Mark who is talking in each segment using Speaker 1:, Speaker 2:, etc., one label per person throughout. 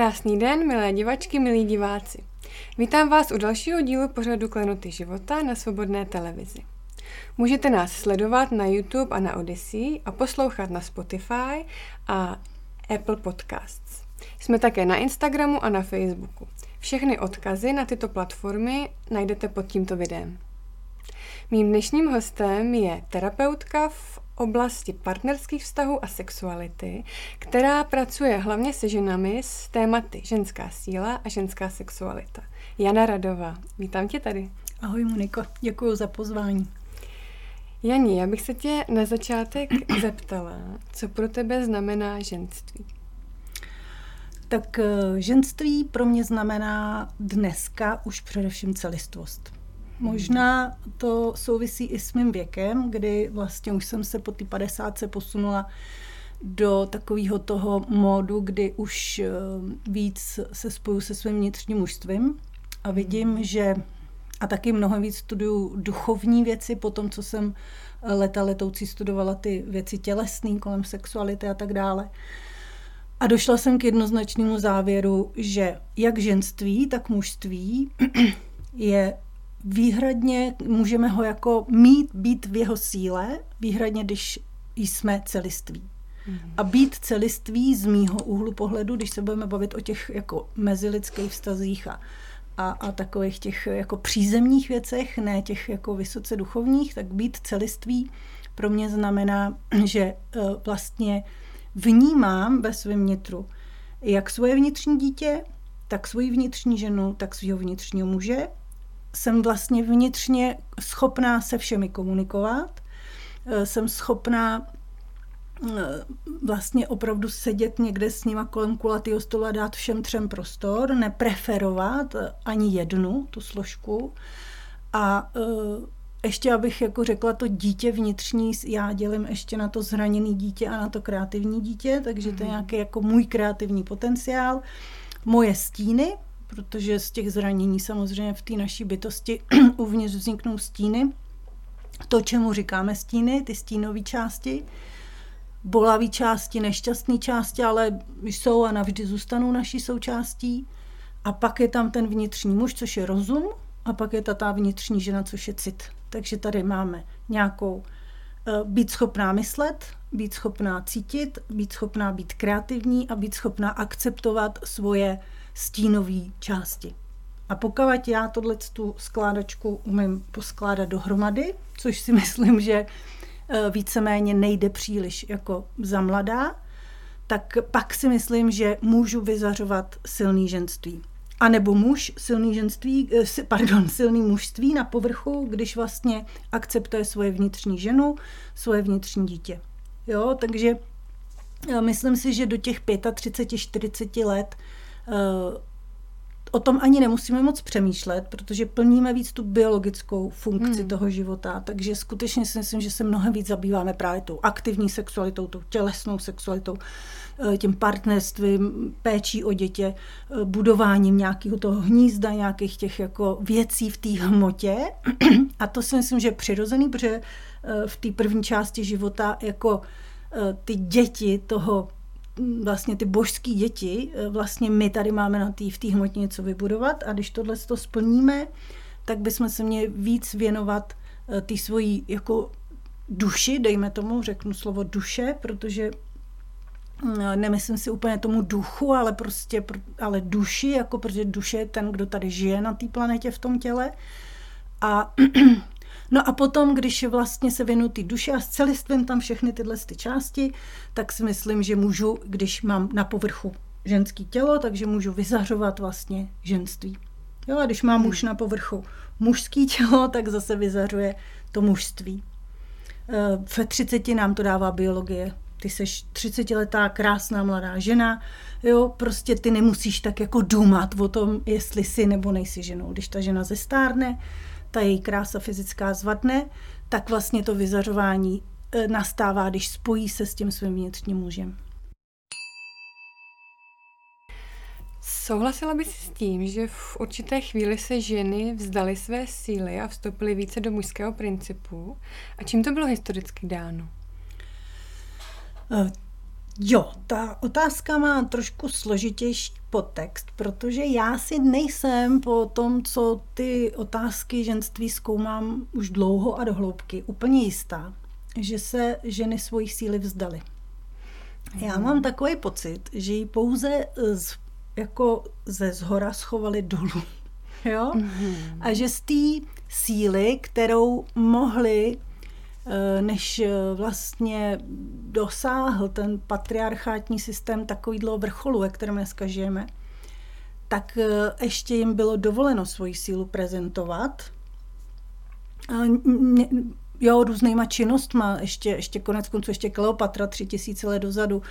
Speaker 1: Krásný den, milé divačky, milí diváci. Vítám vás u dalšího dílu pořadu Klenoty života na Svobodné televizi. Můžete nás sledovat na YouTube a na Odyssey a poslouchat na Spotify a Apple Podcasts. Jsme také na Instagramu a na Facebooku. Všechny odkazy na tyto platformy najdete pod tímto videem. Mým dnešním hostem je terapeutka v oblasti partnerských vztahů a sexuality, která pracuje hlavně se ženami s tématy ženská síla a ženská sexualita. Jana Radová, vítám tě tady.
Speaker 2: Ahoj Moniko, děkuji za pozvání.
Speaker 1: Jani, já bych se tě na začátek zeptala, co pro tebe znamená ženství?
Speaker 2: Tak eh, ženství pro mě znamená dneska už především celistvost. Možná to souvisí i s mým věkem, kdy vlastně už jsem se po ty 50 se posunula do takového toho módu, kdy už eh, víc se spoju se svým vnitřním mužstvím a vidím, že a taky mnohem víc studuju duchovní věci po tom, co jsem eh, leta letoucí studovala ty věci tělesné kolem sexuality a tak dále. A došla jsem k jednoznačnému závěru, že jak ženství, tak mužství je výhradně, můžeme ho jako mít, být v jeho síle, výhradně, když jsme celiství. Mm. A být celiství z mýho úhlu pohledu, když se budeme bavit o těch jako mezilidských vztazích a, a, a takových těch jako přízemních věcech, ne těch jako vysoce duchovních, tak být celiství pro mě znamená, že uh, vlastně vnímám ve svém vnitru jak svoje vnitřní dítě, tak svoji vnitřní ženu, tak svého vnitřního muže jsem vlastně vnitřně schopná se všemi komunikovat, eh, jsem schopná eh, vlastně opravdu sedět někde s nima kolem kulatého stolu a dát všem třem prostor, nepreferovat eh, ani jednu tu složku. A ještě abych jako řekla to dítě vnitřní, já dělím ještě na to zraněné dítě a na to kreativní dítě, takže to je mhm. nějaký jako můj kreativní potenciál. Moje stíny, protože z těch zranění samozřejmě v té naší bytosti uvnitř vzniknou stíny. To, čemu říkáme stíny, ty stínové části, bolavé části, nešťastné části, ale jsou a navždy zůstanou naší součástí. A pak je tam ten vnitřní muž, což je rozum, a pak je ta, ta vnitřní žena, což je cit. Takže tady máme nějakou eh, být schopná myslet, být schopná cítit, být schopná být kreativní a být schopná akceptovat svoje stínové části. A pokud já tohle tu skládačku umím poskládat dohromady, což si myslím, že e, víceméně nejde příliš jako za mladá, tak pak si myslím, že můžu vyzařovat silný ženství. A nebo muž, silný ženství, e, pardon, silný mužství na povrchu, když vlastně akceptuje svoje vnitřní ženu, svoje vnitřní dítě. Jo, takže e, myslím si, že do těch 35, 40 let Eh, o tom ani nemusíme moc přemýšlet, protože plníme víc tu biologickou funkci hmm. toho života, takže skutečně si myslím, že se mnohem víc zabýváme právě tou aktivní sexualitou, tou tělesnou sexualitou, eh, tím partnerstvím, péčí o dětě, eh, budováním nějakého toho hnízda, nějakých těch jako věcí v té hmotě. A to si myslím, že je přirozený, protože v té první části života jako ty děti toho vlastně ty božské děti, eh, vlastně my tady máme na tý, v té hmotě něco vybudovat a když tohle to splníme, tak bychom se měli víc věnovat eh, té svojí jako duši, dejme tomu, řeknu slovo duše, protože eh, nemyslím si úplně tomu duchu, ale prostě, ale duši, jako protože duše je ten, kdo tady žije na té planetě v tom těle. A No a potom, když vlastně se věnu ty duše a s celistvím tam všechny tyhle ty části, tak si myslím, že můžu, když mám na povrchu ženský tělo, takže můžu vyzařovat vlastně ženství. Jo, a když mám muž na povrchu mužský tělo, tak zase vyzařuje to mužství. Eh, ve 30 nám to dává biologie. Ty jsi 30-letá krásná mladá žena, jo, prostě ty nemusíš tak jako dumat o tom, jestli jsi nebo nejsi ženou. Když ta žena zestárne, ta její krása fyzická zvadne, tak vlastně to vyzařování e, nastává, když spojí se s tím svým vnitřním mužem.
Speaker 1: Souhlasila bys s tím, že v určité chvíli se ženy vzdali své síly a vstoupily více do mužského principu? A čím to bylo historicky dáno?
Speaker 2: Jo, ta otázka má trošku složitější podtext, protože já si nejsem po tom, co ty otázky ženství zkoumám už dlouho a dohloubky, úplně jistá, že se ženy svojí síly vzdaly. Já mám mhm. takový pocit, že ji pouze z, jako ze zhora schovali dolů. Jo? Mm-hmm. A že z té síly, kterou mohli než eh, vlastně dosáhl ten patriarchátní systém takovýhle vrcholu, ve kterém dneska žijeme, tak eh, ještě jim bylo dovoleno svoji sílu prezentovat. Jo, různýma činnostma, ještě, ještě konec konců, ještě Kleopatra tři tisíce let dozadu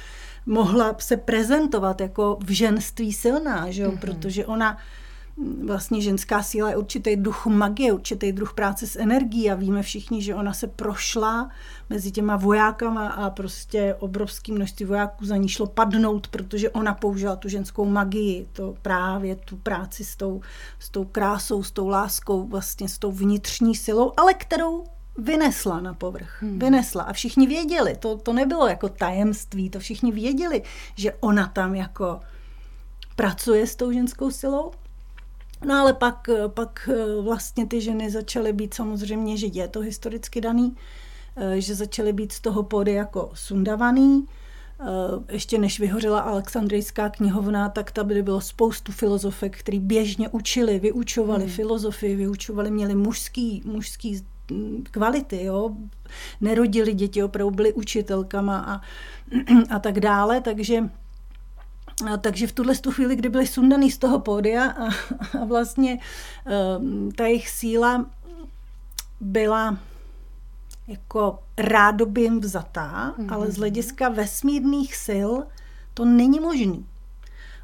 Speaker 2: mohla se prezentovat jako v ženství silná, že jo? Mm-hmm. protože ona vlastně ženská síla je určitý druh magie, určitý druh práce s energií a víme všichni, že ona se prošla mezi těma vojákama a prostě obrovským množství vojáků za ní šlo padnout, protože ona použila tu ženskou magii, to právě tu práci s tou, s tou krásou, s tou láskou, vlastně s tou vnitřní silou, ale kterou vynesla na povrch. Hmm. Vynesla. A všichni věděli, to, to nebylo jako tajemství, to všichni věděli, že ona tam jako pracuje s tou ženskou silou No ale pak, pak eh, vlastně ty ženy začaly být samozřejmě, že je to historicky daný, eh, že začaly být z toho pody jako sundavaný. Eh, ještě než vyhořela Alexandrijská knihovna, tak tam bylo spoustu filozofek, který běžně učili, vyučovali hmm. filozofii, vyučovali, měli mužský, mužský kvality, jo? nerodili děti, opravdu byli učitelkama a, a tak dále, takže a takže v tuhle tu chvíli, kdy byli sundaný z toho pódia a, a vlastně um, ta jejich síla byla jako rádobím vzatá, mm-hmm. ale z hlediska vesmírných sil to není možný.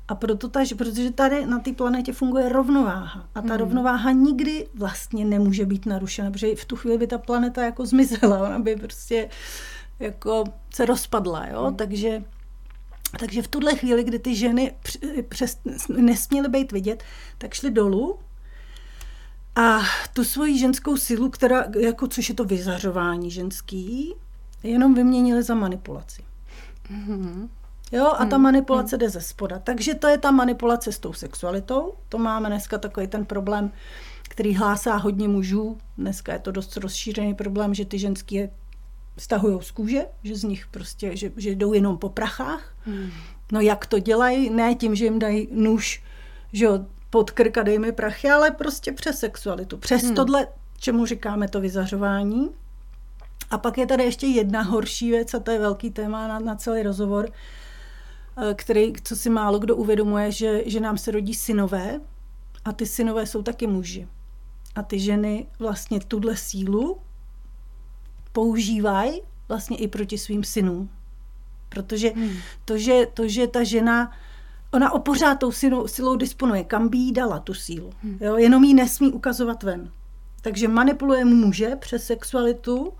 Speaker 2: A proto ta, protože tady na té planetě funguje rovnováha. A ta mm. rovnováha nikdy vlastně nemůže být narušena, protože v tu chvíli by ta planeta jako zmizela, ona by prostě jako se rozpadla, jo? Mm. Takže takže v tuhle chvíli, kdy ty ženy přes, nesměly být vidět, tak šly dolů a tu svoji ženskou silu, která, jako což je to vyzařování ženský, jenom vyměnili za manipulaci. Mm-hmm. Jo, a ta mhm. manipulace jde ze spoda. Takže to je ta manipulace s tou sexualitou. To máme dneska takový ten problém, který hlásá hodně mužů. Dneska je to dost rozšířený problém, že ty ženský stahují z kůže, že z nich prostě, že, že jdou jenom po prachách. Hmm. No jak to dělají? Ne tím, že jim dají nůž že jo, pod krk a dej mi prachy, ale prostě přes sexualitu. Přes hmm. tohle, čemu říkáme to vyzařování. A pak je tady ještě jedna horší věc, a to je velký téma na, na celý rozhovor, eh, který, co si málo kdo uvědomuje, že, že nám se rodí synové a ty synové jsou taky muži. A ty ženy vlastně tuhle sílu používají vlastně i proti svým synům. Protože hmm. to, že, to, že ta žena, ona o pořád tou silou, silou disponuje, kam by jí dala tu sílu. Hmm. Jo? Jenom jí nesmí ukazovat ven. Takže manipuluje muže přes sexualitu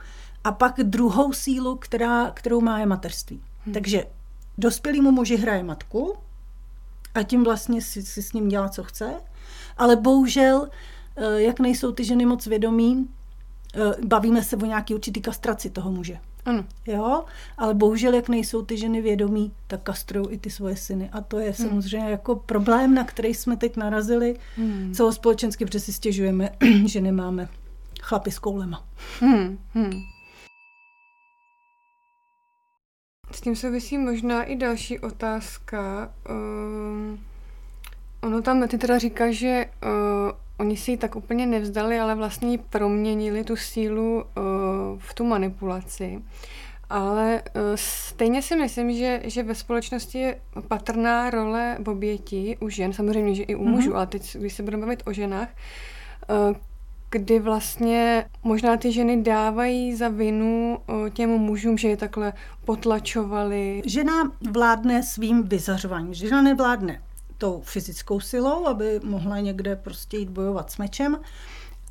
Speaker 2: a pak druhou sílu, která, kterou má je materství. Hmm. Takže dospělýmu muži hraje matku a tím vlastně si, si s ním dělá, co chce. Ale bohužel, eh, jak nejsou ty ženy moc vědomí, bavíme se o nějaký určitý kastraci toho muže. Ano. Jo, ale bohužel, jak nejsou ty ženy vědomí, tak kastrují i ty svoje syny. A to je hmm. samozřejmě jako problém, na který jsme teď narazili hmm. celospolečensky, protože si stěžujeme, že nemáme chlapy s koulema. Hmm. Hmm.
Speaker 1: S tím souvisí možná i další otázka. Um, ono tam, ty teda říkáš, že uh, oni si ji tak úplně nevzdali, ale vlastně ji proměnili tu sílu uh, v tu manipulaci. Ale uh, stejně si myslím, že, že ve společnosti je patrná role v oběti u žen, samozřejmě, že i u mužů, mm-hmm. ale teď, když se budeme bavit o ženách, uh, kdy vlastně možná ty ženy dávají za vinu těm mužům, že je takhle potlačovali.
Speaker 2: Žena vládne svým vyzařováním. Žena nevládne tou fyzickou silou, aby mohla někde prostě jít bojovat s mečem,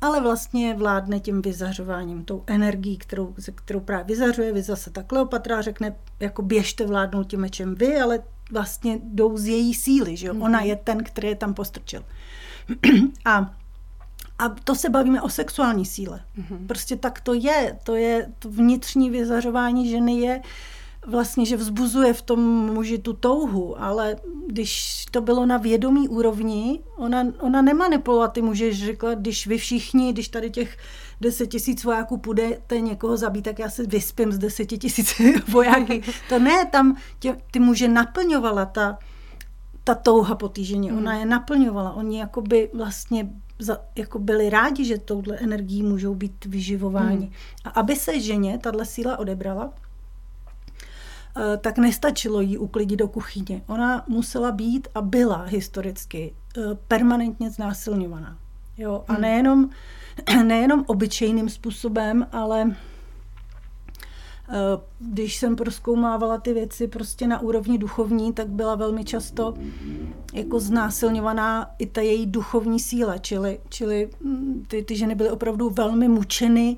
Speaker 2: ale vlastně vládne tím vyzařováním, tou energií, kterou, kterou právě vyzařuje. Vy zase ta Kleopatra řekne, jako běžte vládnout tím mečem vy, ale vlastně jdou z její síly, že jo? Ona mhm. je ten, který je tam postrčil. A a to se bavíme o sexuální síle. Mm-hmm. Prostě tak to je. To je to vnitřní vyzařování ženy je vlastně, že vzbuzuje v tom muži tu touhu, ale když to bylo na vědomí úrovni, ona, ona nemanipulovala ty muže, že řekla, když vy všichni, když tady těch deset tisíc vojáků půjdete někoho zabít, tak já se vyspím z deseti tisíc vojáky. To ne, tam tě, ty muže naplňovala ta, ta touha po týženě, ona hmm. je naplňovala. Oni jakoby vlastně za, jako byli rádi, že touhle energií můžou být vyživováni. Hmm. A aby se ženě tahle síla odebrala, tak nestačilo jí uklidit do kuchyně. Ona musela být a byla historicky eh, permanentně znásilňovaná. Jo? A hmm. nejenom, nejenom obyčejným způsobem, ale Eh, když jsem proskoumávala ty věci prostě na úrovni duchovní, tak byla velmi často jako znásilňovaná i ta její duchovní síla, čili, čili hm, ty, ty ženy byly opravdu velmi mučeny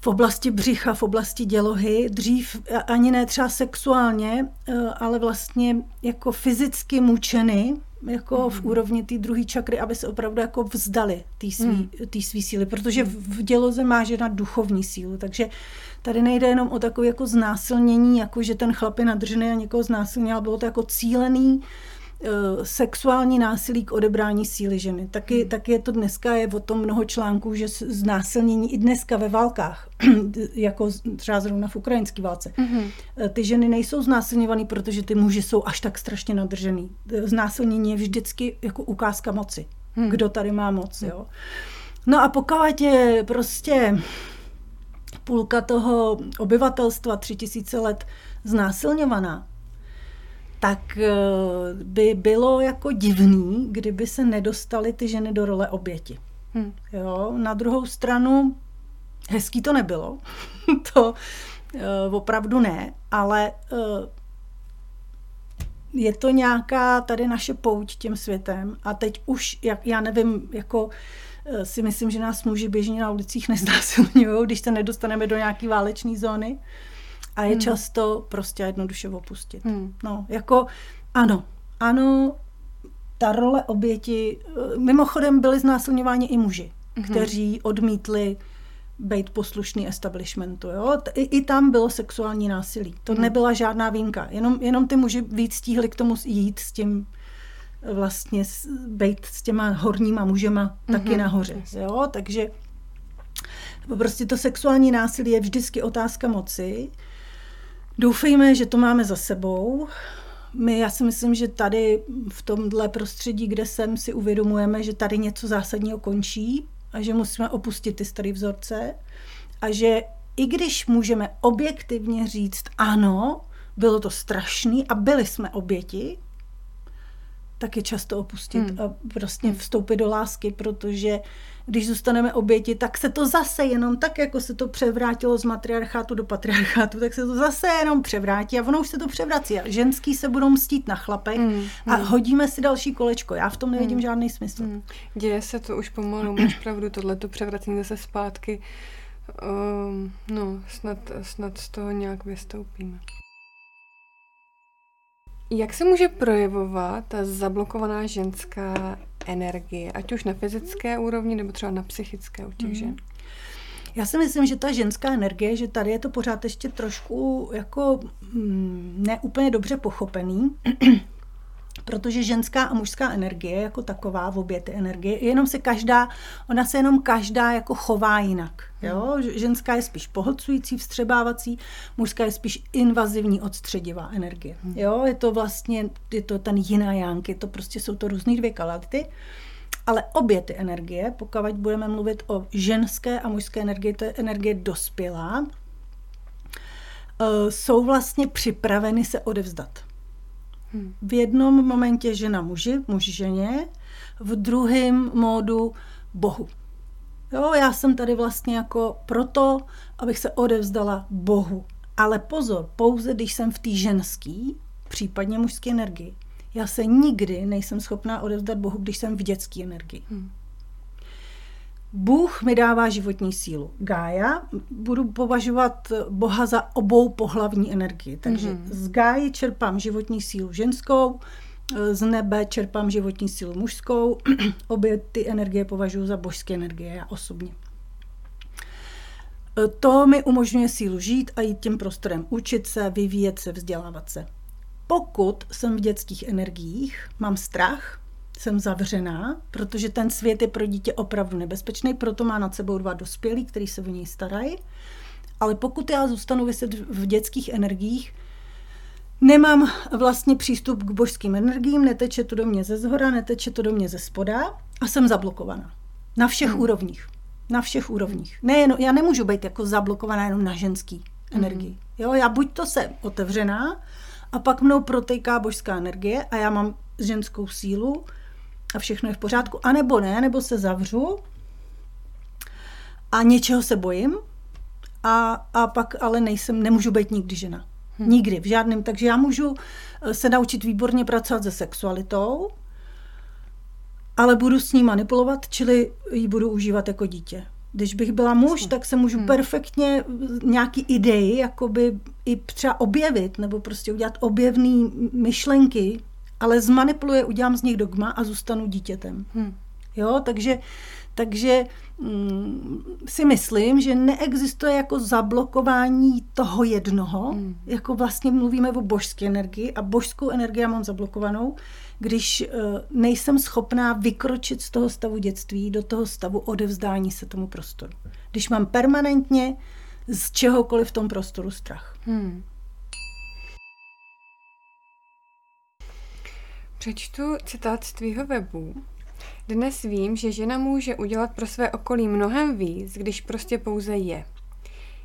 Speaker 2: v oblasti břicha, v oblasti dělohy, dřív ani ne třeba sexuálně, eh, ale vlastně jako fyzicky mučeny, jako v mhm. úrovni té druhé čakry, aby se opravdu jako vzdali té svý, mm. svý síly, protože v děloze má žena duchovní sílu, takže tady nejde jenom o takové jako znásilnění, jako že ten chlap je nadržený a někoho znásilně, ale bylo to jako cílený sexuální násilí k odebrání síly ženy. Taky, mm. taky je to dneska, je o tom mnoho článků, že znásilnění i dneska ve válkách, jako třeba zrovna v ukrajinské válce, mm-hmm. ty ženy nejsou znásilňované, protože ty muži jsou až tak strašně nadržený. Znásilnění je vždycky jako ukázka moci. Mm. Kdo tady má moc, jo. No a pokud je prostě půlka toho obyvatelstva tři tisíce let znásilňovaná, tak eh, by bylo jako divný, kdyby se nedostaly ty ženy do role oběti. Hmm. Jo, na druhou stranu, hezký to nebylo, to uh, opravdu ne, ale uh, je to nějaká tady naše pouť tím světem a teď už, jak, já nevím, jako si myslím, že nás muži běžně na ulicích neznásilňují, když se nedostaneme do nějaké válečné zóny. A je hmm. často prostě jednoduše opustit. Hmm. No, jako ano, ano, ta role oběti, eh, mimochodem byli znásilňováni i muži, hmm. kteří odmítli být poslušný establishmentu. Jo? I, I tam bylo sexuální násilí. To hmm. nebyla žádná výjimka. Jenom, jenom ty muži víc stíhli k tomu jít s tím vlastně být s těma horníma mužema mm-hmm. taky nahoře. Jo? Takže prostě to sexuální násilí je vždycky otázka moci. Doufejme, že to máme za sebou. My, já si myslím, že tady v tomhle prostředí, kde jsem, si uvědomujeme, že tady něco zásadního končí a že musíme opustit ty staré vzorce a že i když můžeme objektivně říct ano, bylo to strašný a byli jsme oběti, tak je často opustit hmm. a prostě vstoupit do lásky, protože když zůstaneme oběti, tak se to zase jenom tak, jako se to převrátilo z matriarchátu do patriarchátu, tak se to zase jenom převrátí a ono už se to převrací. A ženský se budou mstít na chlapech hmm. a hmm. hodíme si další kolečko. Já v tom nevidím hmm. žádný smysl. Hmm.
Speaker 1: Děje se to už pomalu, máš pravdu, tohle to převracení zase zpátky. Um, no, snad, snad z toho nějak vystoupíme. Jak se může projevovat ta zablokovaná ženská energie, ať už na fyzické úrovni nebo třeba na psychické u těch mm. žen?
Speaker 2: Já si myslím, že ta ženská energie, že tady je to pořád ještě trošku jako mm, neúplně dobře pochopený. Protože ženská a mužská energie jako taková, v obě ty energie, jenom se každá, ona se jenom každá jako chová jinak. Jo? Ženská je spíš pohlcující, vstřebávací, mužská je spíš invazivní, odstředivá energie. Hmm. Jo? Je to vlastně, je to ten jiná jánk, je to prostě, jsou to různé dvě kalality. Ale obě ty energie, pokud budeme mluvit o ženské a mužské energie, to je energie dospělá, eh, jsou vlastně připraveny se odevzdat. V jednom momentě žena muži, muž ženě, v druhém módu Bohu. Jo, já jsem tady vlastně jako proto, abych se odevzdala Bohu. Ale pozor, pouze když jsem v té ženský, případně mužské energii. Já se nikdy nejsem schopná odevzdat Bohu, když jsem v dětské energii. Hmm. Bůh mi dává životní sílu. Gája, budu považovat Boha za obou pohlavní energii. Takže mm-hmm. z Gáji čerpám životní sílu ženskou, z nebe čerpám životní sílu mužskou. Obě ty energie považuji za božské energie, já osobně. to mi umožňuje sílu žít a jít tím prostorem, učit se, vyvíjet se, vzdělávat se. Pokud jsem v dětských energiích, mám strach, jsem zavřená, protože ten svět je pro dítě opravdu nebezpečný, proto má nad sebou dva dospělí, kteří se o něj starají. Ale pokud já zůstanu vyset v dětských energiích, nemám vlastně přístup k božským energiím, neteče to do mě ze zhora, neteče to do mě ze spoda a jsem zablokovaná. Na všech hmm. úrovních. Na všech úrovních. Nejen, já nemůžu být jako zablokovaná jenom na ženský energii. Hmm. Jo, já buď to jsem otevřená a pak mnou protejká božská energie a já mám ženskou sílu a všechno je v pořádku, anebo ne, nebo se zavřu a něčeho se bojím a, a pak ale nejsem, nemůžu být nikdy žena. Hmm. Nikdy, v žádném. Takže já můžu eh, se naučit výborně pracovat se sexualitou, ale budu s ní manipulovat, čili ji budu užívat jako dítě. Když bych byla muž, tak se můžu hmm. perfektně nějaký idei jakoby i třeba objevit, nebo prostě udělat objevné myšlenky, ale zmanipuluje, udělám z nich dogma a zůstanu dítětem. Hmm. Jo, takže, takže mm, si myslím, že neexistuje jako zablokování toho jednoho, hmm. jako vlastně mluvíme o božské energii a božskou energii já mám zablokovanou, když uh, nejsem schopná vykročit z toho stavu dětství do toho stavu odevzdání se tomu prostoru. Když mám permanentně z čehokoliv v tom prostoru strach. Hmm.
Speaker 1: Přečtu citát z tvýho webu. Dnes vím, že žena může udělat pro své okolí mnohem víc, když prostě pouze je.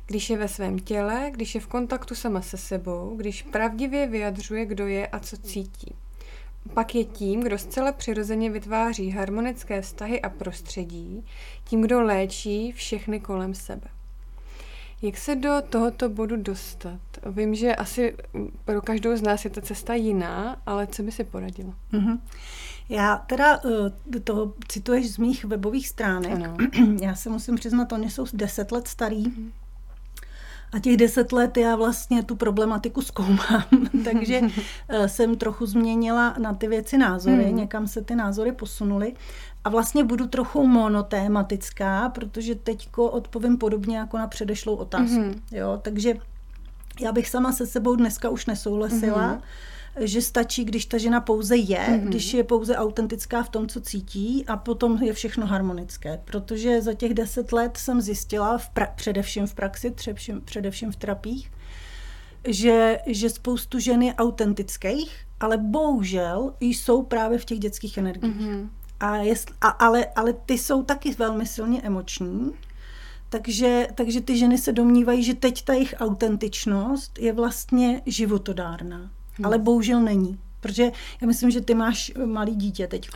Speaker 1: Když je ve svém těle, když je v kontaktu sama se sebou, když pravdivě vyjadřuje, kdo je a co cítí. Pak je tím, kdo zcela přirozeně vytváří harmonické vztahy a prostředí, tím, kdo léčí všechny kolem sebe. Jak se do tohoto bodu dostat? Vím, že asi pro každou z nás je ta cesta jiná, ale co by si poradila? Mm-hmm.
Speaker 2: Já teda uh, to cituješ z mých webových stránek. Ano. Já se musím přiznat, oni jsou deset let starý. Mm-hmm. A těch deset let já vlastně tu problematiku zkoumám, takže uh, jsem trochu změnila na ty věci názory, hmm. někam se ty názory posunuly. A vlastně budu trochu monotématická, protože teďko odpovím podobně jako na předešlou otázku. Mm-hmm. Jo, takže já bych sama se sebou dneska už nesouhlasila, mm-hmm. že stačí, když ta žena pouze je, mm-hmm. když je pouze autentická v tom, co cítí a potom je všechno harmonické. Protože za těch deset let jsem zjistila, v pra- především v praxi, především, především v terapích, že, že spoustu žen je autentických, ale bohužel jsou právě v těch dětských energiích. Mm-hmm. A jest, a, ale, ale ty jsou taky velmi silně emoční, takže, takže ty ženy se domnívají, že teď ta jejich autentičnost je vlastně životodárná. Hmm. Ale bohužel není. Protože já myslím, že ty máš malý dítě teď,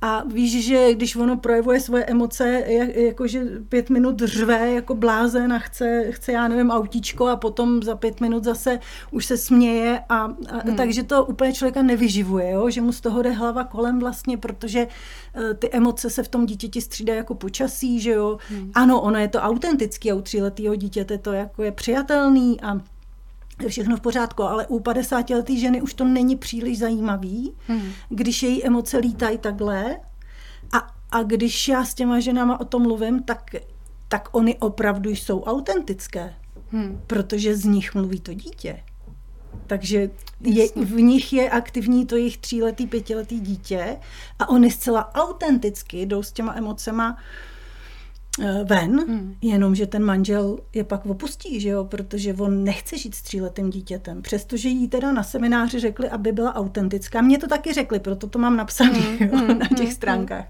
Speaker 2: a víš, že když ono projevuje svoje emoce, jak, jakože pět minut řve jako blázen a chce, chce, já nevím, autíčko a potom za pět minut zase už se směje a, a hmm. takže to úplně člověka nevyživuje, jo? že mu z toho jde hlava kolem vlastně, protože uh, ty emoce se v tom dítěti střídají jako počasí, že jo. Hmm. Ano, ono je to autentický a u tříletého dítěte to jako je přijatelný a je všechno v pořádku, ale u 50 letý ženy už to není příliš zajímavý, hmm. když její emoce lítají takhle a, a když já s těma ženama o tom mluvím, tak, tak oni opravdu jsou autentické, hmm. protože z nich mluví to dítě. Takže je, v nich je aktivní to jejich tříletý, pětiletý dítě a oni zcela autenticky jdou s těma emocema Eh, ven, hmm. jenomže ten manžel je pak opustí, že jo, protože on nechce žít s tříletým dítětem, přestože jí teda na semináři řekli, aby byla autentická. Mně to taky řekli, proto to mám napsané hmm. hmm. na těch hmm. stránkách.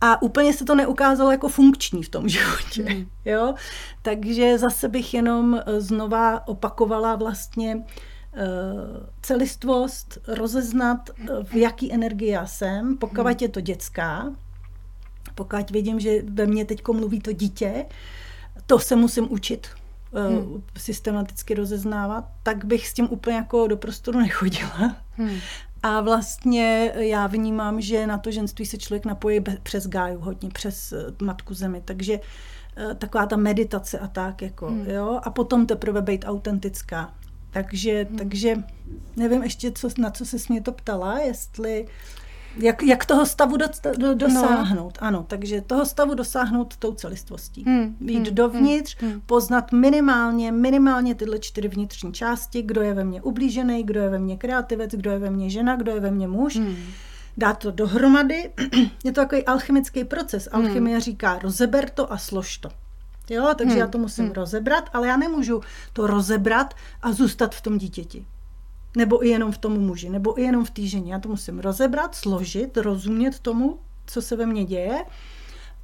Speaker 2: A úplně se to neukázalo jako funkční v tom životě. Hmm. Jo? Takže zase bych jenom eh, znova opakovala vlastně eh, celistvost, rozeznat, v jaký energii já jsem, pokud hmm. je to dětská, pokud vidím, že ve mně teď mluví to dítě, to se musím učit eh, hmm. systematicky rozeznávat, tak bych s tím úplně jako do prostoru nechodila. Hmm. A vlastně já vnímám, že na to ženství se člověk napojí přes gáju hodně, přes eh, matku zemi, takže eh, taková ta meditace a tak, jako, hmm. jo, a potom teprve být autentická. Takže, hmm. takže nevím ještě, co, na co se mě to ptala, jestli Jak, jak toho stavu do, do, dosáhnout, no. ano. Takže toho stavu dosáhnout tou celistvostí. Hmm. Jít hmm. dovnitř, hmm. poznat minimálně, minimálně tyhle čtyři vnitřní části, kdo je ve mně ublížený, kdo je ve mně kreativec, kdo je ve mně žena, kdo je ve mně muž. Hmm. Dát to dohromady. je to takový alchemický proces. Hmm. Alchymie hmm. říká rozeber to a slož to. Jo, takže hmm. já to musím hmm. rozebrat, ale já nemůžu to rozebrat a zůstat v tom dítěti. Nebo i jenom v tom muži, nebo i jenom v té ženě. Já to musím rozebrat, složit, rozumět tomu, co se ve mně děje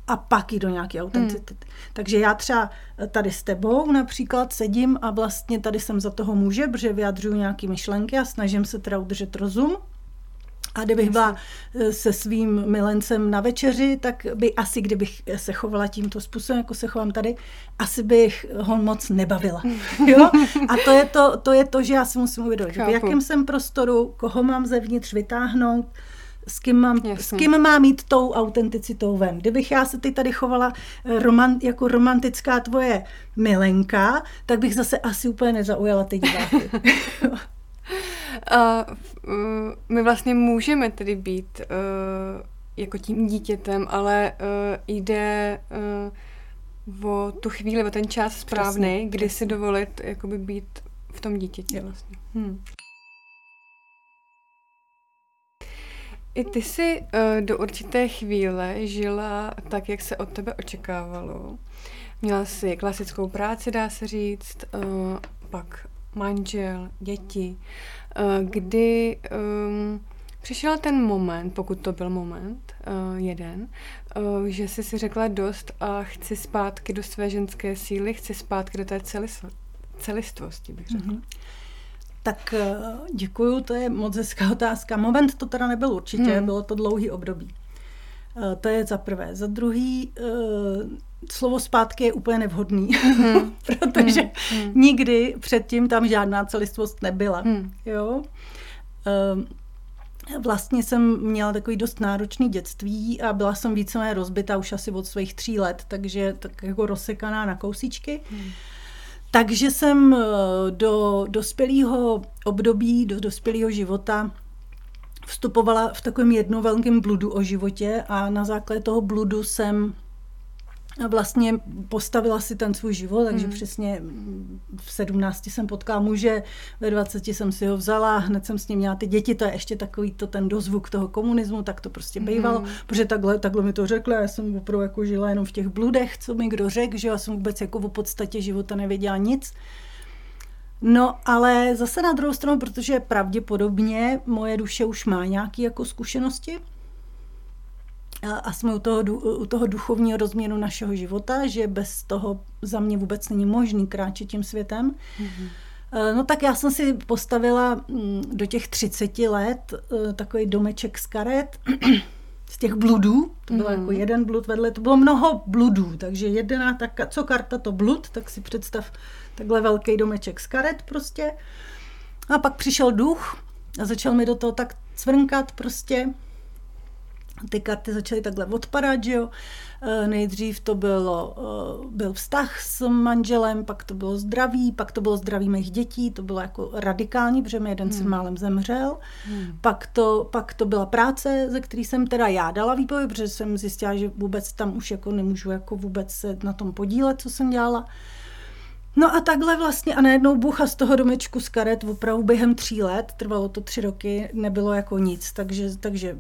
Speaker 2: a pak jít do nějaké autenticity. Hmm. Takže já třeba tady s tebou například sedím a vlastně tady jsem za toho muže, protože vyjadřuju nějaké myšlenky a snažím se teda udržet rozum a kdybych byla eh, se svým milencem na večeři, tak by asi, kdybych se chovala tímto způsobem, jako se chovám tady, asi bych ho moc nebavila. Jo? A to je to, to, je to že já si musím uvědomit, v jakém jsem prostoru, koho mám zevnitř vytáhnout, s kým, mám, s kým mám mít tou autenticitou ven. Kdybych já se ty tady chovala eh, roman, jako romantická tvoje milenka, tak bych zase asi úplně nezaujala ty diváky.
Speaker 1: Uh, my vlastně můžeme tedy být uh, jako tím dítětem, ale uh, jde uh, o tu chvíli, o ten čas správný, přesně, kdy si dovolit jakoby být v tom dítěti jo. vlastně. Hmm. I ty jsi uh, do určité chvíle žila tak, jak se od tebe očekávalo. Měla jsi klasickou práci, dá se říct, uh, pak manžel, děti. Eh, kdy um, přišel ten moment, pokud to byl moment, uh, jeden, uh, že jsi si řekla dost a chci zpátky do své ženské síly, chci zpátky do té celist- celistvosti, bych řekla. Mm-hmm.
Speaker 2: Tak děkuju, to je moc hezká otázka. Moment to teda nebyl určitě, hmm. bylo to dlouhý období. To je za prvé. Za druhý, slovo zpátky je úplně nevhodný, mm. protože mm. nikdy předtím tam žádná celistvost nebyla. Mm. Jo? Um, Vlastně jsem měla takový dost náročný dětství a byla jsem víceméně rozbita už asi od svých tří let, takže tak jako rozsekaná na kousíčky. Hmm. Takže jsem eh, do dospělého období, do dospělého života vstupovala v takovém jednovelkém bludu o životě a na základě toho bludu jsem a vlastně postavila si ten svůj život, takže mm. přesně v 17 jsem potkala muže, ve 20 jsem si ho vzala, hned jsem s ním měla ty děti, to je ještě takový to ten dozvuk toho komunismu, tak to prostě bývalo, mm. protože takhle, takhle mi to řekla, já jsem opravdu jako žila jenom v těch bludech, co mi kdo řekl, že já jsem vůbec jako o podstatě života nevěděla nic. No, ale zase na druhou stranu, protože pravděpodobně moje duše už má nějaké jako zkušenosti, a jsme u toho, u toho duchovního rozměru našeho života, že bez toho za mě vůbec není možný kráčet tím světem. Mm-hmm. No tak já jsem si postavila mm, do těch 30 let e, takový domeček z karet, z těch bludů, to bylo mm-hmm. jako jeden blud vedle, to bylo mnoho bludů, takže jedna, tak, co karta to blud, tak si představ takhle velký domeček z karet prostě. A pak přišel duch a začal mi do toho tak cvrnkat prostě ty karty začaly takhle odpadat, že jo. E, nejdřív to bylo, e, byl vztah s manželem, pak to bylo zdraví, pak to bylo zdraví mých dětí, to bylo jako radikální, protože mi jeden hmm. se málem zemřel. Hmm. Pak, to, pak to byla práce, ze který jsem teda já dala výpověď, protože jsem zjistila, že vůbec tam už jako nemůžu jako vůbec se na tom podílet, co jsem dělala. No a takhle vlastně a najednou bucha z toho domečku z karet opravdu během tří let, trvalo to tři roky, nebylo jako nic, takže, takže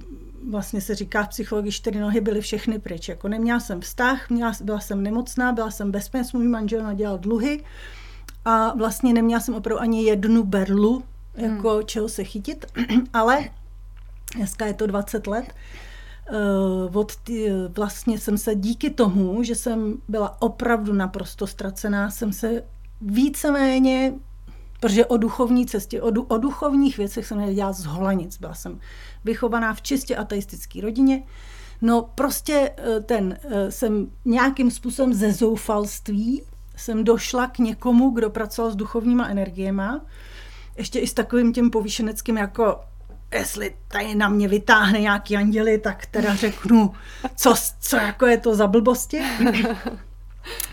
Speaker 2: vlastně se říká v psychologii čtyři nohy byly všechny pryč. Jako neměla jsem vztah, měla, byla jsem nemocná, byla jsem bez peněz, můj manžel nadělal dluhy a vlastně neměla jsem opravdu ani jednu berlu, jako hmm. čeho se chytit, ale dneska je to 20 let, od tý, vlastně jsem se díky tomu, že jsem byla opravdu naprosto ztracená, jsem se víceméně, protože o duchovní cestě, o, du, o duchovních věcech jsem nevěděla z holanic. Byla jsem vychovaná v čistě ateistické rodině. No prostě eh, ten, eh, jsem nějakým způsobem ze zoufalství jsem došla k někomu, kdo pracoval s duchovníma energiema, ještě i s takovým tím povýšeneckým jako jestli tady na mě vytáhne nějaký anděli, tak teda řeknu, co, co jako je to za blbosti.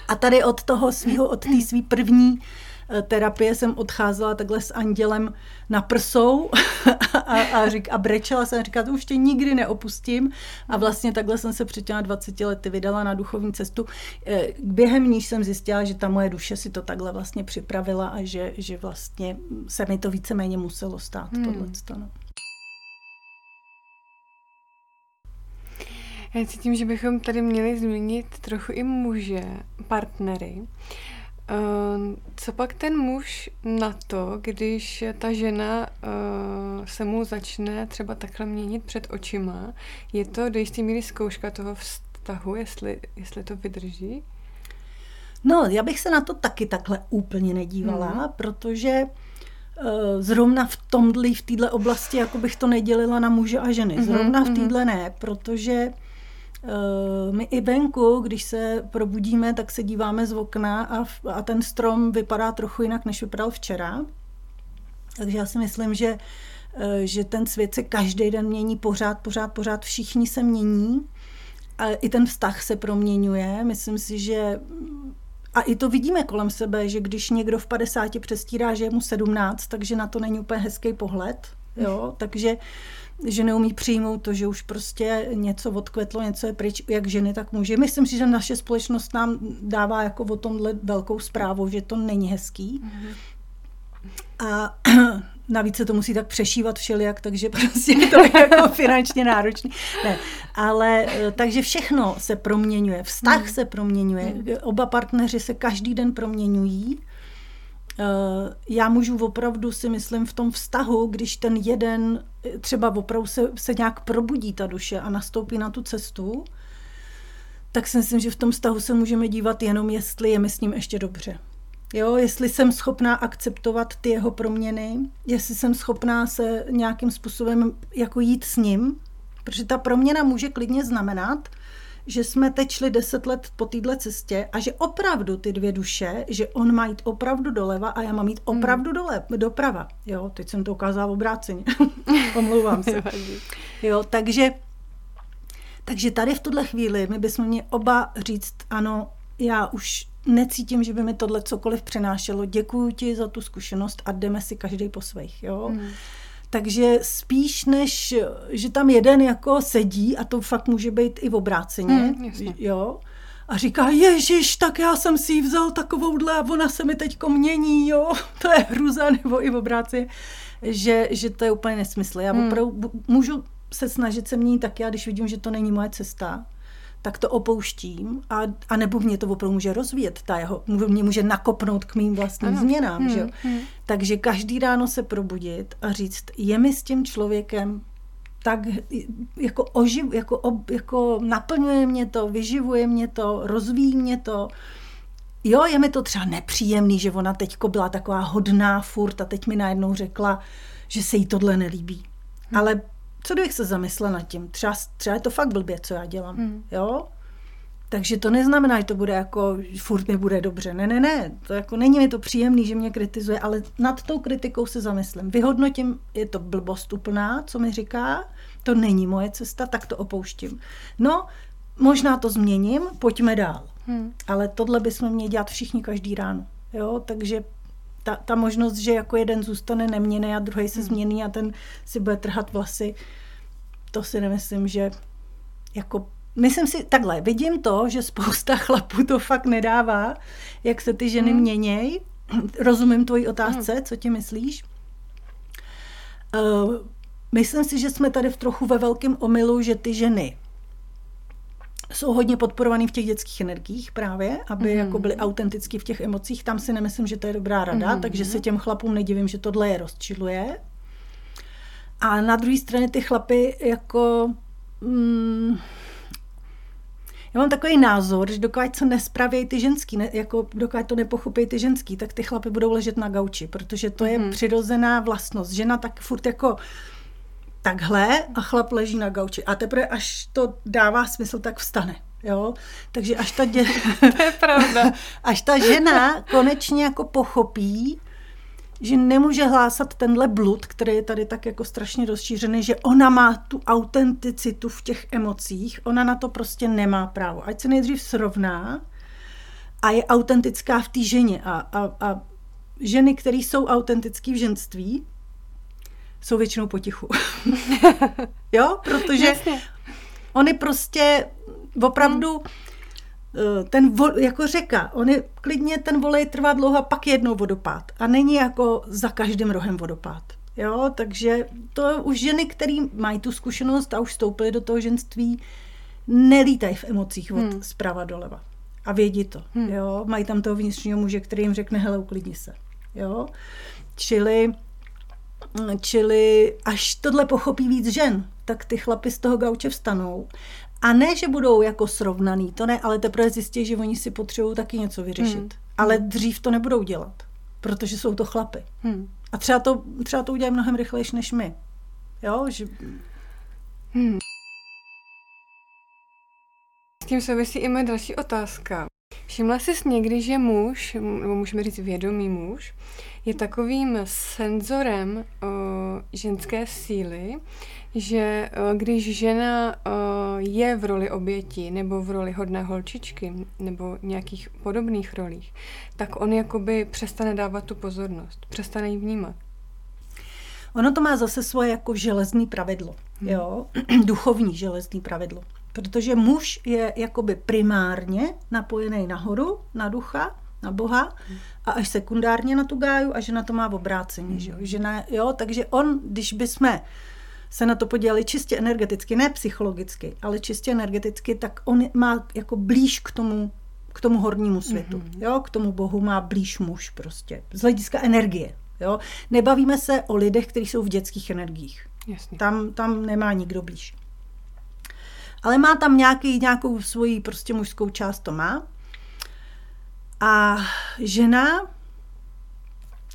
Speaker 2: A tady od toho svého, od té své první eh, terapie jsem odcházela takhle s andělem na prsou a, a, řík, a brečela jsem a říkala, to už tě nikdy neopustím. A vlastně takhle jsem se před těmi 20 lety vydala na duchovní cestu. Eh, během níž jsem zjistila, že ta moje duše si to takhle vlastně připravila a že, že vlastně se mi to víceméně muselo stát. Hmm. Tohle, no.
Speaker 1: Já cítím, že bychom tady měli zmínit trochu i muže, partnery. Ehm, co pak ten muž na to, když ta žena uh, se mu začne třeba takhle měnit před očima? Je to do jistý míry zkouška toho vztahu, jestli, jestli to vydrží?
Speaker 2: No, já bych se na to taky takhle úplně nedívala, hmm. protože uh, zrovna v tomhle, v této oblasti, jako bych to nedělila na muže a ženy. Mhm, zrovna v této ne, protože Eh, my i venku, když se probudíme, tak se díváme z okna a, a ten strom vypadá trochu jinak, než vypadal včera. Takže já si myslím, že, eh, že ten svět se každý den mění pořád, pořád, pořád. Všichni se mění. A i ten vztah se proměňuje. Myslím si, že a i to vidíme kolem sebe, že když někdo v 50 přestírá, že je mu 17, takže na to není úplně hezký pohled. Jo? Takže že neumí přijmout to, že už prostě něco odkvetlo, něco je pryč, jak ženy, tak muži. Myslím si, že naše společnost nám dává jako o tomhle velkou zprávu, že to není hezký. Mm-hmm. A navíc se to musí tak přešívat všelijak, takže prostě je to jako finančně náročný. Ne, ale eh, takže všechno se proměňuje, vztah mm. se proměňuje, mm. oba partneři se každý den proměňují já můžu opravdu si myslím v tom vztahu, když ten jeden eh, třeba opravdu se, se nějak probudí ta duše a nastoupí na tu cestu, tak si myslím, že v tom vztahu se můžeme dívat jenom, jestli je mi s ním ještě dobře. Jo, jestli jsem schopná akceptovat ty jeho proměny, jestli jsem schopná se nějakým způsobem jako jít s ním, protože ta proměna může klidně znamenat, že jsme teď šli deset let po této cestě a že opravdu ty dvě duše, že on má jít opravdu doleva a já mám jít hmm. opravdu dole, doprava. Jo, teď jsem to ukázala obráceně. Omlouvám se. Jo, takže, takže tady v tuhle chvíli my bychom měli oba říct, ano, já už necítím, že by mi tohle cokoliv přenášelo. Děkuji ti za tu zkušenost a jdeme si každý po svých. Jo? Hmm. Takže spíš než, že tam jeden jako sedí, a to fakt může být i v obráceně, hmm, jo, a říká, ježiš, tak já jsem si ji vzal takovouhle a ona se mi teďko mění, jo, to je hruza, nebo i v obráceně, že, že to je úplně nesmysl. Já hmm. opravdu můžu se snažit se měnit tak já, když vidím, že to není moje cesta, tak to opouštím a, a nebo mě to opravdu může rozvíjet, ta jeho, mě může nakopnout k mým vlastním ano. změnám. Hmm, že? Hmm. Takže každý ráno se probudit a říct, je mi s tím člověkem tak jako, oživ, jako, ob, jako naplňuje mě to, vyživuje mě to, rozvíjí mě to. Jo, je mi to třeba nepříjemný, že ona teďko byla taková hodná furt a teď mi najednou řekla, že se jí tohle nelíbí. Hmm. Ale co kdybych se zamyslela nad tím? Třeba, třeba je to fakt blbě, co já dělám, hmm. jo? Takže to neznamená, že to bude jako, furt mi bude dobře. Ne, ne, ne, to jako není mi to příjemný, že mě kritizuje, ale nad tou kritikou se zamyslím. Vyhodnotím, je to blbost úplná, co mi říká, to není moje cesta, tak to opouštím. No, možná to změním, pojďme dál. Hmm. Ale tohle bychom měli dělat všichni každý ráno. Jo, takže ta, ta možnost, že jako jeden zůstane neměný a druhý se hmm. změní a ten si bude trhat vlasy, to si nemyslím, že jako Myslím si, takhle, vidím to, že spousta chlapů to fakt nedává, jak se ty ženy hmm. měněj. Rozumím tvoji otázce, hmm. co ti myslíš? Uh, myslím si, že jsme tady v trochu ve velkém omylu, že ty ženy jsou hodně podporovaný v těch dětských energiích právě, aby mm. jako byly autenticky v těch emocích. Tam si nemyslím, že to je dobrá rada, mm. takže se těm chlapům nedivím, že tohle je rozčiluje. A na druhé straně ty chlapy jako... Mm, já mám takový názor, že dokud co nespravějí ty ženský, ne, jako dokud to nepochopí ty ženský, tak ty chlapy budou ležet na gauči, protože to je mm. přirozená vlastnost. Žena tak furt jako takhle a chlap leží na gauči. A teprve až to dává smysl, tak vstane. Jo? Takže až ta, dě...
Speaker 1: to je pravda.
Speaker 2: až ta žena konečně jako pochopí, že nemůže hlásat tenhle blud, který je tady tak jako strašně rozšířený, že ona má tu autenticitu v těch emocích, ona na to prostě nemá právo. Ať se nejdřív srovná a je autentická v té ženě a, a, a ženy, které jsou autentické v ženství, jsou většinou potichu. jo, protože
Speaker 1: Jasně.
Speaker 2: oni prostě opravdu eh, ten, vo, jako řeka, oni klidně ten volej trvá dlouho a pak jednou vodopád. A není jako za každým rohem vodopád. Jo, takže to už ženy, které mají tu zkušenost a už vstoupily do toho ženství, nelítají v emocích od hmm. zprava doleva. A vědí to. Hmm. Jo? Mají tam toho vnitřního muže, který jim řekne, hele, uklidni se. Jo? Čili, čili až tohle pochopí víc žen, tak ty chlapy z toho gauče vstanou. A ne, že budou jako srovnaný, to ne, ale teprve zjistí, že oni si potřebují taky něco vyřešit. Hmm. Ale dřív to nebudou dělat, protože jsou to chlapy. Hmm. A třeba to, třeba to udělají mnohem rychlejší než my. Jo, že...
Speaker 1: Hmm. S tím souvisí i moje další otázka. Všimla jsi někdy, že muž, nebo můžeme říct vědomý muž, je takovým senzorem o, ženské síly, že o, když žena o, je v roli oběti nebo v roli hodné holčičky nebo nějakých podobných rolích, tak on jakoby přestane dávat tu pozornost, přestane ji vnímat.
Speaker 2: Ono to má zase svoje jako železný pravidlo, hmm. jo, duchovní železný pravidlo. Protože muž je jakoby primárně napojený nahoru, na ducha, na Boha a až sekundárně na tu gáju a žena to má v obrácení. Že jo? Žena, jo? Takže on, když bychom se na to podívali čistě energeticky, ne psychologicky, ale čistě energeticky, tak on má jako blíž k tomu, k tomu hornímu světu. Mm-hmm. Jo? K tomu Bohu má blíž muž prostě. Z hlediska energie. Jo? Nebavíme se o lidech, kteří jsou v dětských energiích.
Speaker 1: Jasně.
Speaker 2: Tam, tam nemá nikdo blíž. Ale má tam nějaký, nějakou svoji prostě mužskou část, to má. A žena,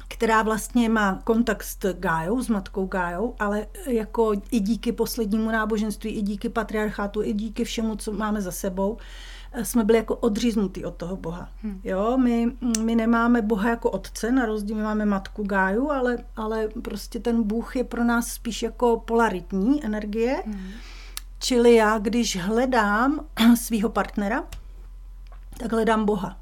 Speaker 2: která vlastně má kontakt s Gájou, s matkou Gájou, ale jako i díky poslednímu náboženství, i díky patriarchátu, i díky všemu, co máme za sebou, jsme byli jako odříznutí od toho Boha. Hmm. Jo, my, my nemáme Boha jako otce, na rozdíl my máme matku Gáju, ale, ale prostě ten Bůh je pro nás spíš jako polaritní energie. Hmm. Čili já, když hledám svého partnera, tak hledám Boha.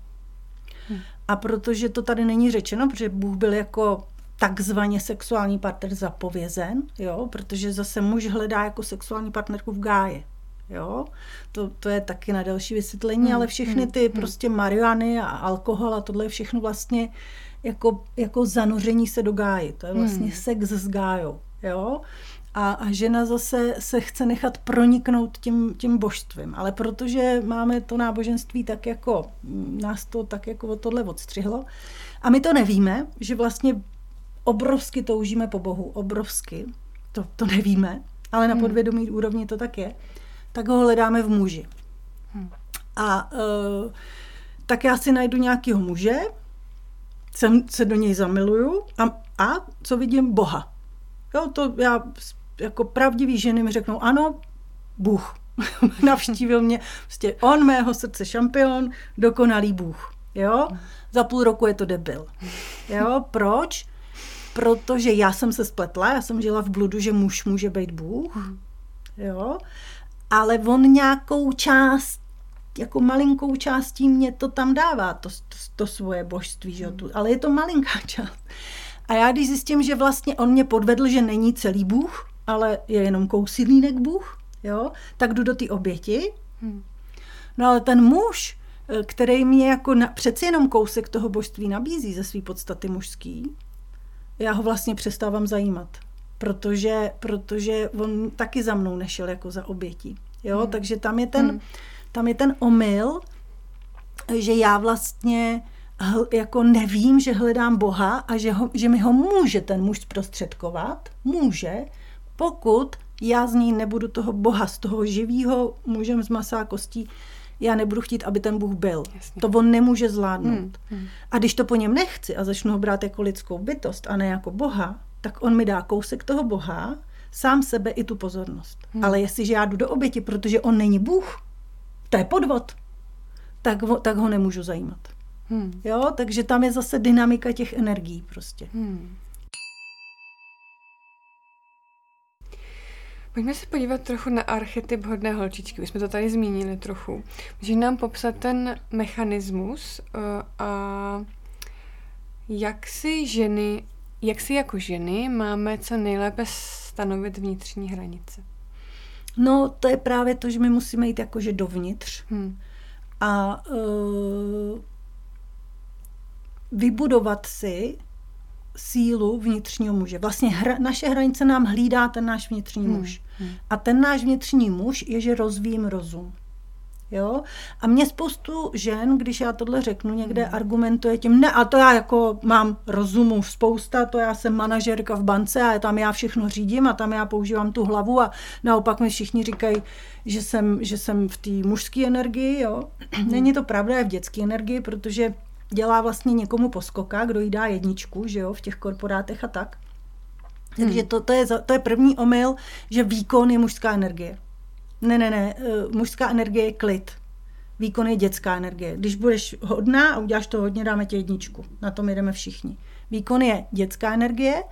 Speaker 2: Hmm. A protože to tady není řečeno, protože Bůh byl jako takzvaně sexuální partner zapovězen, jo, protože zase muž hledá jako sexuální partnerku v gáje. Jo? To, to je taky na další vysvětlení, hmm, ale všechny ty hmm, prostě marihuany a alkohol a tohle je všechno vlastně jako, jako zanoření se do gáji. To je vlastně hmm. sex s gájou. Jo? A, a žena zase se chce nechat proniknout tím, tím božstvím. Ale protože máme to náboženství tak jako, nás to tak jako od tohle odstřihlo, a my to nevíme, že vlastně obrovsky toužíme po Bohu, obrovsky, to, to nevíme, ale na hmm. podvědomí hmm. úrovni to tak je, tak ho hledáme v muži. Hmm. A uh, tak já si najdu nějakého muže, jsem, se do něj zamiluju a, a co vidím? Boha. Jo, to já jako pravdivý ženy mi řeknou, ano, Bůh navštívil mě, prostě on mého srdce šampion, dokonalý Bůh. Jo? Za půl roku je to debil. Jo? Proč? Protože já jsem se spletla, já jsem žila v bludu, že muž může být Bůh. Jo? Ale on nějakou část, jako malinkou částí mě to tam dává, to, to, to svoje božství, že? ale je to malinká část. A já když zjistím, že vlastně on mě podvedl, že není celý Bůh, ale je jenom kousilínek Bůh, jo, tak jdu do té oběti. Hmm. No ale ten muž, eh, který mě jako na, přeci jenom kousek toho božství nabízí ze své podstaty mužský, já ho vlastně přestávám zajímat, protože, protože on taky za mnou nešel jako za obětí. Jo, hmm. takže tam je ten, hmm. tam je ten omyl, že já vlastně hl, jako nevím, že hledám Boha a že, ho, že mi ho může ten muž zprostředkovat, může, pokud já z ní nebudu toho Boha, z toho živého mužem z masa a kostí, já nebudu chtít, aby ten Bůh byl. Jasně. To on nemůže zvládnout. Hmm, hmm. A když to po něm nechci a začnu ho brát jako lidskou bytost a ne jako Boha, tak on mi dá kousek toho Boha, sám sebe i tu pozornost. Hmm. Ale jestliže já jdu do oběti, protože on není Bůh, to je podvod, tak, tak ho nemůžu zajímat. Hmm. Jo, takže tam je zase dynamika těch energií prostě. Hmm.
Speaker 1: Pojďme se podívat trochu na archetyp hodné holčičky. Už jsme to tady zmínili trochu. Může nám popsat ten mechanismus uh, a Jak si ženy, jak si jako ženy máme co nejlépe stanovit vnitřní hranice?
Speaker 2: No, to je právě to, že my musíme jít jakože dovnitř
Speaker 1: Hmm.
Speaker 2: a uh, vybudovat si sílu vnitřního muže. Vlastně hra, naše hranice nám hlídá ten náš vnitřní
Speaker 1: Hmm,
Speaker 2: muž.
Speaker 1: hmm.
Speaker 2: A ten náš vnitřní muž je, že rozvíjím rozum. Jo? A mě spoustu žen, když já tohle řeknu, někde
Speaker 1: Hmm.
Speaker 2: argumentuje tím, ne, a to já jako mám rozumu spousta, to já jsem manažerka v bance a tam já všechno řídím a tam já používám tu hlavu a naopak mi všichni říkají, že jsem, že jsem v té mužské energii, jo. Není to pravda, je v dětské energii, protože dělá vlastně někomu poskoka, kdo jí dá jedničku, že jo, v těch korporátech a tak. Takže to, to, je, to je první omyl, že výkon je mužská energie. Ne, ne, ne, eh, mužská energie je klid. Výkon je dětská energie. Když budeš hodná a uděláš to hodně, dáme ti jedničku. Na tom jedeme všichni. Výkon je dětská energie,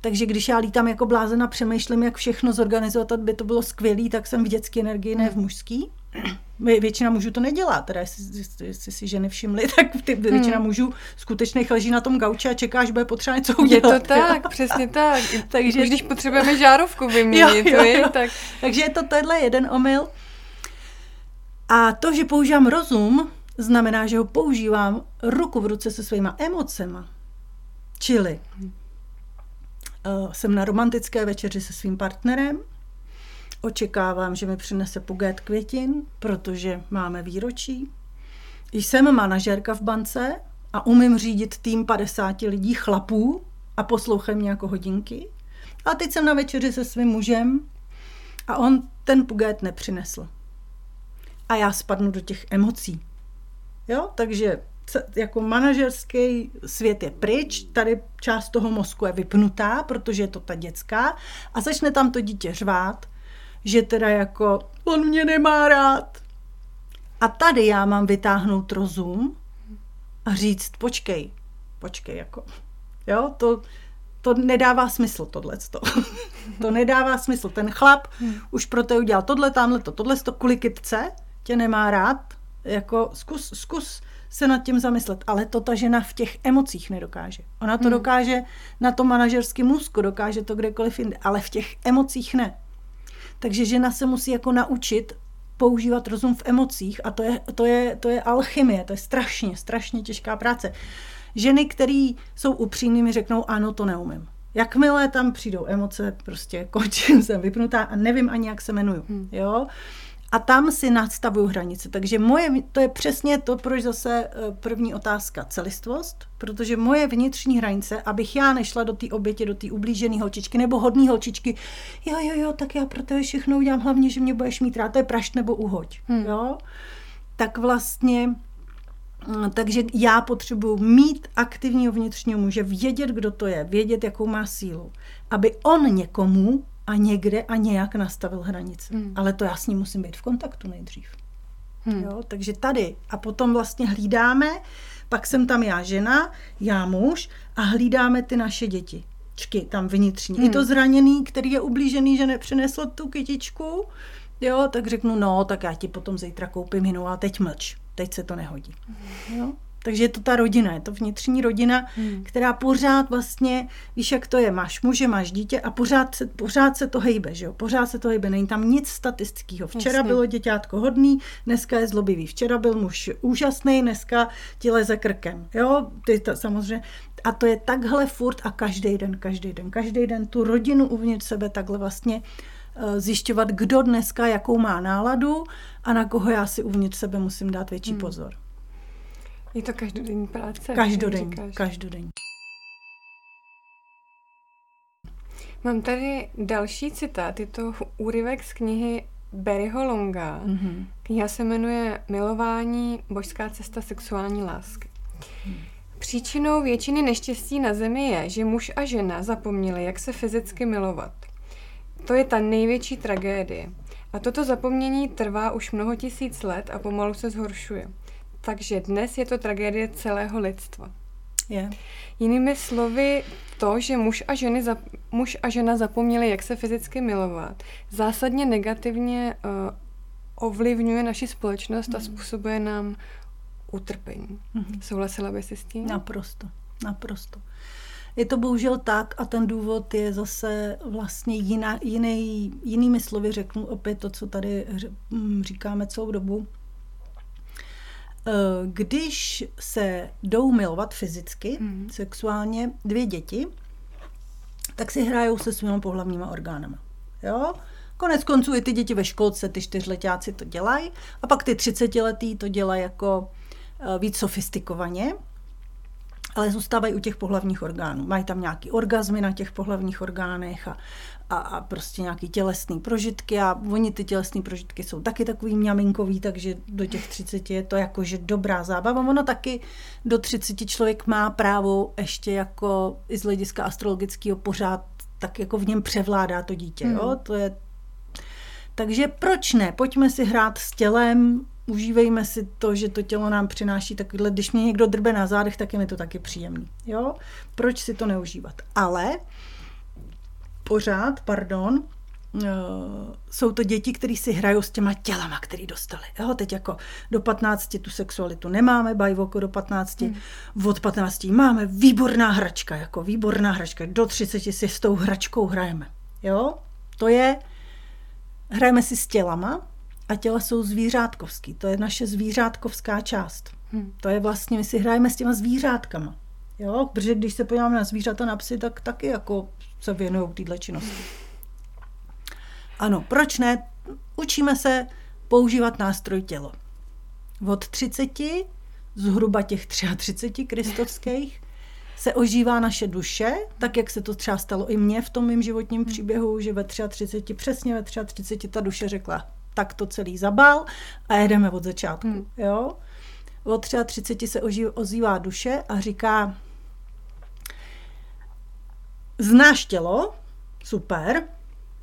Speaker 2: takže když já lítám jako blázen a přemýšlím, jak všechno zorganizovat, aby to bylo skvělé, tak jsem v dětské energii, ne v mužský. Vě- Většina mužů to nedělá, teda jestli, jestli, jestli si ženy všimly, tak ty, většina mužů skutečných leží na tom gauči a čeká, až bude potřeba něco
Speaker 1: Je
Speaker 2: udělat.
Speaker 1: to tak, přesně tak.
Speaker 2: Takže-
Speaker 1: když potřebujeme žárovku vyměnit,
Speaker 2: Jo, jo,
Speaker 1: jo,
Speaker 2: jo.
Speaker 1: tak
Speaker 2: Takže je to tenhle jeden omyl. A to, že používám rozum, znamená, že ho používám ruku v ruce se svýma emocema. Čili uh, jsem na romantické večeři se svým partnerem, očekávám, že mi přinese pugét květin, protože máme výročí. Jsem manažerka v bance a umím řídit tým 50 lidí chlapů a poslouchají mě jako hodinky. A teď jsem na večeři se svým mužem a on ten pugét nepřinesl. A já spadnu do těch emocí. Jo, takže jako manažerský svět je pryč, tady část toho mozku je vypnutá, protože je to ta dětská a začne tam to dítě řvát, že teda jako on mě nemá rád. A tady já mám vytáhnout rozum a říct, počkej, počkej, jako, jo, to, to nedává smysl, tohle. to nedává smysl. Ten chlap už pro to udělal tohle, tamhle to, tohle, to kvůli kytce, tě nemá rád, jako zkus, zkus se nad tím zamyslet, ale to ta žena v těch emocích nedokáže. Ona to
Speaker 1: Hmm.
Speaker 2: dokáže na tom manažerském můzku, dokáže to kdekoliv jinde, ale v těch emocích ne. Takže žena se musí jako naučit používat rozum v emocích a to je, to je, to je alchymie, to je strašně, strašně těžká práce. Ženy, které jsou upřímné, mi řeknou, ano, to neumím. Jakmile tam přijdou emoce, prostě končím, jsem vypnutá a nevím ani, jak se jmenuju.
Speaker 1: Hmm.
Speaker 2: Jo? A tam si nastavuju hranice. Takže moje, to je přesně to, proč zase eh, první otázka celistvost, protože moje vnitřní hranice, abych já nešla do té oběti, do té ublížené holčičky nebo hodné holčičky, jo, jo, jo, tak já pro tebe všechno udělám, hlavně, že mě budeš mít rád, to je prašť nebo uhoď.
Speaker 1: Hmm.
Speaker 2: Jo? Tak vlastně Mm, Takže já potřebuji mít aktivního vnitřního muže, vědět, kdo to je, vědět, jakou má sílu, aby on někomu a někde a nějak nastavil hranice.
Speaker 1: Hmm.
Speaker 2: Ale to já s ním musím být v kontaktu nejdřív.
Speaker 1: Hmm.
Speaker 2: Jo? Takže tady. A potom vlastně hlídáme, pak jsem tam já žena, já muž a hlídáme ty naše děti. Čky tam vnitřní.
Speaker 1: Hmm.
Speaker 2: I to zraněný, který je ublížený, že nepřinesl tu kytičku, jo, tak řeknu, no, tak já ti potom zítra koupím jinou, a teď mlč. Teď se to nehodí. Jo? Takže je to ta rodina, je to vnitřní rodina,
Speaker 1: Hmm.
Speaker 2: která pořád vlastně, víš, jak to je, máš muže, máš dítě a pořád se, pořád se to hejbe, že jo? Pořád se to hejbe, není tam nic statického. Včera
Speaker 1: Jasně.
Speaker 2: bylo děťátko hodný, dneska je zlobivý. Včera byl muž úžasný, dneska ti leze krkem, jo? Ty to samozřejmě. A to je takhle furt a každý den, každý den, každý den tu rodinu uvnitř sebe takhle vlastně eh, zjišťovat, kdo dneska jakou má náladu a na koho já si uvnitř sebe musím dát větší
Speaker 1: Hmm.
Speaker 2: pozor.
Speaker 1: Je to každodenní práce.
Speaker 2: Každodenní, každodenní.
Speaker 1: Mám tady další citát, je to úryvek z knihy Barryho Longa.
Speaker 2: Mhm.
Speaker 1: Kniha se jmenuje Milování, božská cesta sexuální lásky. Příčinou většiny neštěstí na zemi je, že muž a žena zapomněli, jak se fyzicky milovat. To je ta největší tragédie. A toto zapomnění trvá už mnoho tisíc let a pomalu se zhoršuje. Takže dnes je to tragédie celého lidstva.
Speaker 2: Je.
Speaker 1: Jinými slovy, to, že muž a, ženy zap, muž a žena zapomněli, jak se fyzicky milovat, zásadně negativně uh, ovlivňuje naši společnost a způsobuje nám utrpení.
Speaker 2: Mhm.
Speaker 1: Souhlasila by si s tím?
Speaker 2: Naprosto. naprosto. Je to bohužel tak a ten důvod je zase vlastně jiná, jiný, jinými slovy řeknu opět to, co tady říkáme celou dobu. Eh, když se jdou milovat fyzicky, hmm. sexuálně dvě děti, tak si hrajou se svými pohlavníma orgánama. Jo? Konec konců i ty děti ve školce, ty čtyřletáci to dělají a pak ty třicetiletí to dělají jako eh, víc sofistikovaně ale zůstávají u těch pohlavních orgánů. Mají tam nějaký orgazmy na těch pohlavních orgánech a, a, a prostě nějaký tělesný prožitky a oni ty tělesné prožitky jsou taky takový mňaminkový, takže do těch 30 je to jakože dobrá zábava. Ono taky do 30 člověk má právo ještě jako i z hlediska astrologického pořád tak jako v něm převládá to dítě. Hmm. Jo? To je takže proč ne? Pojďme si hrát s tělem, užívejme si to, že to tělo nám přináší takovýhle, když mě někdo drbe na zádech, tak je mi to taky příjemný. Jo? Proč si to neužívat? Ale pořád, pardon, Uh, jsou to děti, které si hrajou s těma tělama, které dostali. Jo, teď jako do 15 tu sexualitu nemáme, bajvoko do 15, hmm. od 15 máme výborná hračka, jako výborná hračka, do 30 si s tou hračkou hrajeme. Jo, to je, hrajeme si s tělama, a těla jsou zvířátkovský. To je naše zvířátkovská část. Hmm. To je vlastně, my si hrajeme s těma zvířátkama. Jo? Protože když se podíváme na zvířata, na psy, tak taky jako se věnují této činnosti. Ano, proč ne? Učíme se používat nástroj tělo. Od 30, zhruba těch 33 kristovských, se ožívá naše duše, tak jak se to třeba stalo i mně v tom mém životním příběhu, že ve 33, přesně ve 33 ta duše řekla, tak to celý zabal a jedeme od začátku. Hmm. Jo? Od 33 se oží, ozývá duše a říká, znáš tělo, super,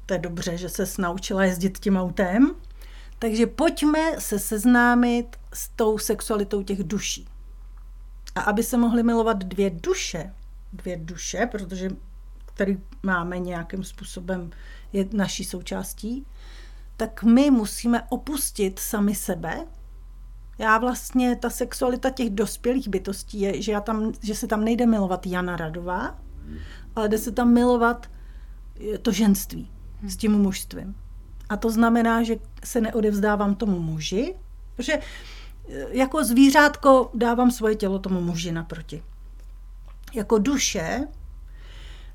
Speaker 2: to je dobře, že se naučila jezdit tím autem, takže pojďme se seznámit s tou sexualitou těch duší. A aby se mohly milovat dvě duše, dvě duše, protože který máme nějakým způsobem, je naší součástí, tak my musíme opustit sami sebe. Já vlastně, ta sexualita těch dospělých bytostí je, že, já tam, že se tam nejde milovat Jana Radová, ale jde se tam milovat to ženství s tím mužstvím. A to znamená, že se neodevzdávám tomu muži, protože e, jako zvířátko dávám svoje tělo tomu muži naproti. Jako duše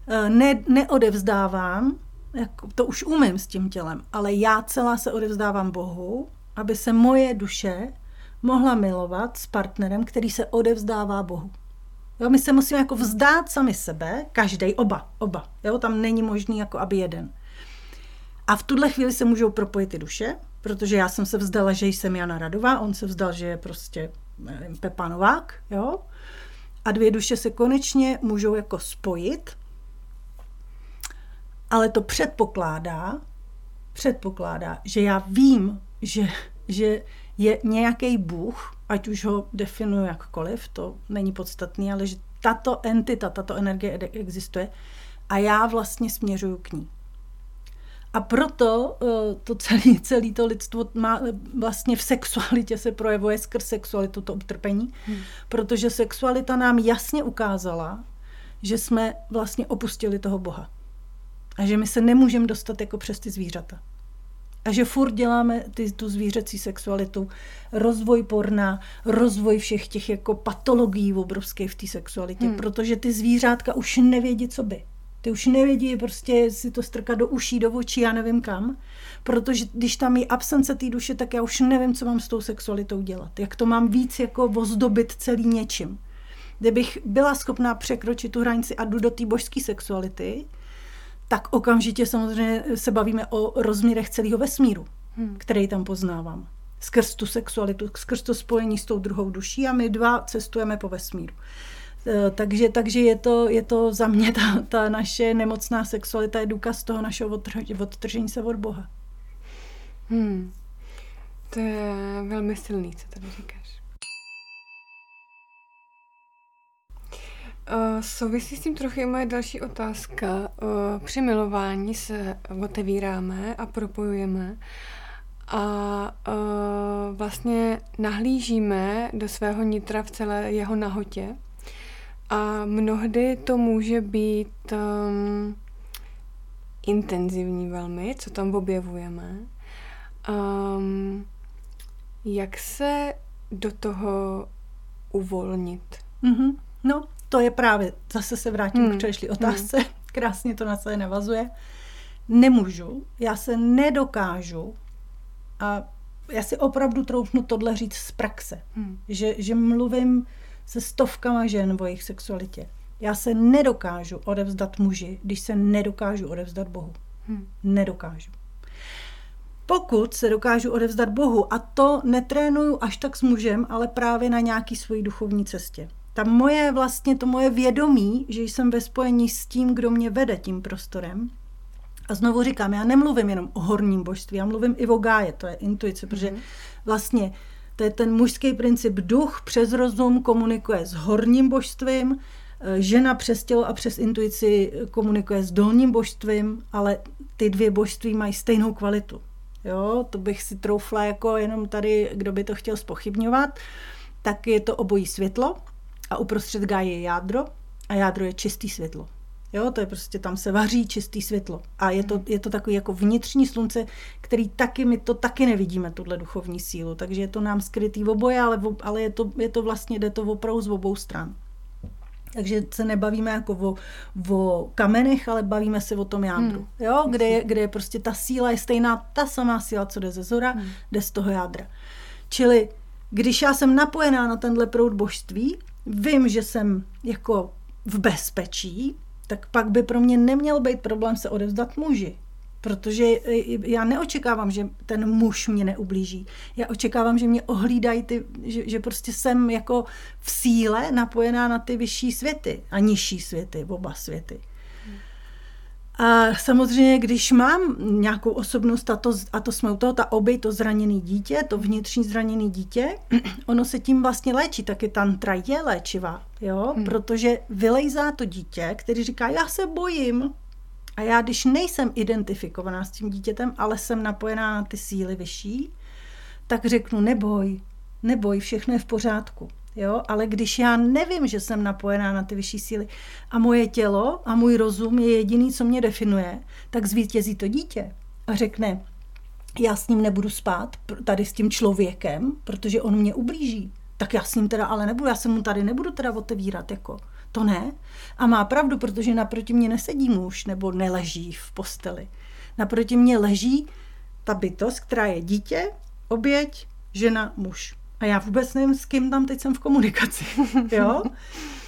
Speaker 2: e, ne, neodevzdávám jako, to už umím s tím tělem, ale já celá se odevzdávám Bohu, aby se moje duše mohla milovat s partnerem, který se odevzdává Bohu. Jo, my se musíme jako vzdát sami sebe, každý, oba, oba. Jo, tam není možný jako aby jeden. A v tuhle chvíli se můžou propojit ty duše, protože já jsem se vzdala, že jsem Jana Radová, on se vzdal, že je prostě nevím, Pepa Novák, jo. A dvě duše se konečně můžou jako spojit ale to předpokládá, předpokládá, že já vím, že, že je nějaký Bůh, ať už ho definuji jakkoliv, to není podstatný, ale že tato entita, tato energie existuje a já vlastně směřuju k ní. A proto eh, to celé, celé to lidstvo má, vlastně v sexualitě se projevuje skrz sexualitu to utrpení, hmm. protože sexualita nám jasně ukázala, že jsme vlastně opustili toho Boha. A že my se nemůžeme dostat jako přes ty zvířata. A že furt děláme ty, tu zvířecí sexualitu, rozvoj porna, rozvoj všech těch jako patologií obrovských v té sexualitě, hmm. protože ty zvířátka už nevědí, co by. Ty už nevědí prostě si to strkat do uší, do očí, já nevím kam. Protože když tam je absence té duše, tak já už nevím, co mám s tou sexualitou dělat. Jak to mám víc jako vozdobit celý něčím. Kdybych byla schopná překročit tu hranici a jdu do té božské sexuality, tak okamžitě samozřejmě se bavíme o rozměrech celého vesmíru, hmm. který tam poznávám. Skrz tu sexualitu, skrz to spojení s tou druhou duší a my dva cestujeme po vesmíru. E, takže, takže je, to, je to za mě ta, ta naše nemocná sexualita je důkaz toho našeho odtržení se od Boha.
Speaker 1: Hmm. To je velmi silný, co tady říkáš. Uh, souvisí s tím trochu i moje další otázka. Uh, při milování se otevíráme a propojujeme a uh, vlastně nahlížíme do svého nitra v celé jeho nahotě. A mnohdy to může být um, intenzivní velmi, co tam objevujeme. Um, jak se do toho uvolnit?
Speaker 2: Mm-hmm. No, to je právě, zase se vrátím hmm. k předešlý otázce, hmm. krásně to na sebe navazuje. Nemůžu, já se nedokážu a já si opravdu troufnu tohle říct z praxe, hmm. že, že mluvím se stovkama žen o jejich sexualitě. Já se nedokážu odevzdat muži, když se nedokážu odevzdat Bohu. Hmm. Nedokážu. Pokud se dokážu odevzdat Bohu, a to netrénuju až tak s mužem, ale právě na nějaký svojí duchovní cestě. Ta moje vlastně, to moje vědomí, že jsem ve spojení s tím, kdo mě vede tím prostorem, a znovu říkám, já nemluvím jenom o horním božství, já mluvím i o gáje, to je intuice, protože mhm. vlastně to je ten mužský princip, duch přes rozum komunikuje s horním božstvím, eh, žena přes tělo a přes intuici komunikuje s dolním božstvím, ale ty dvě božství mají stejnou kvalitu. Jo, to bych si troufla jako jenom tady, kdo by to chtěl spochybňovat, tak je to obojí světlo a uprostřed gáje je jádro a jádro je čistý světlo. Jo, to je prostě, tam se vaří čistý světlo. A je to, je to takový jako vnitřní slunce, který taky, my to taky nevidíme, tuhle duchovní sílu. Takže je to nám skrytý v oboje, ale, ale je, to, je to vlastně, jde to opravdu z obou stran. Takže se nebavíme jako o, o kamenech, ale bavíme se o tom jádru. Hmm. Jo, kde je, kde je prostě ta síla je stejná, ta samá síla, co jde ze zora, hmm. jde z toho jádra. Čili když já jsem napojená na tenhle proud božství, vím, že jsem jako v bezpečí, tak pak by pro mě neměl být problém se odevzdat muži. Protože já neočekávám, že ten muž mě neublíží. Já očekávám, že mě ohlídají, ty, že, že prostě jsem jako v síle napojená na ty vyšší světy a nižší světy, oba světy. A samozřejmě, když mám nějakou osobnost, a to, a to jsme u toho, ta obej, to zraněné dítě, to vnitřní zraněné dítě, ono se tím vlastně léčí, taky tantra je léčivá, jo, hmm. protože vylejzá to dítě, který říká, já se bojím, a já, když nejsem identifikovaná s tím dítětem, ale jsem napojená na ty síly vyšší, tak řeknu, neboj, neboj, všechno je v pořádku. Jo? Ale když já nevím, že jsem napojená na ty vyšší síly a moje tělo a můj rozum je jediný, co mě definuje, tak zvítězí to dítě a řekne, já s ním nebudu spát, tady s tím člověkem, protože on mě ublíží. Tak já s ním teda ale nebudu, já se mu tady nebudu teda otevírat, jako. To ne. A má pravdu, protože naproti mě nesedí muž nebo neleží v posteli. Naproti mě leží ta bytost, která je dítě, oběť, žena, muž. A já vůbec nevím, s kým tam teď jsem v komunikaci. Jo?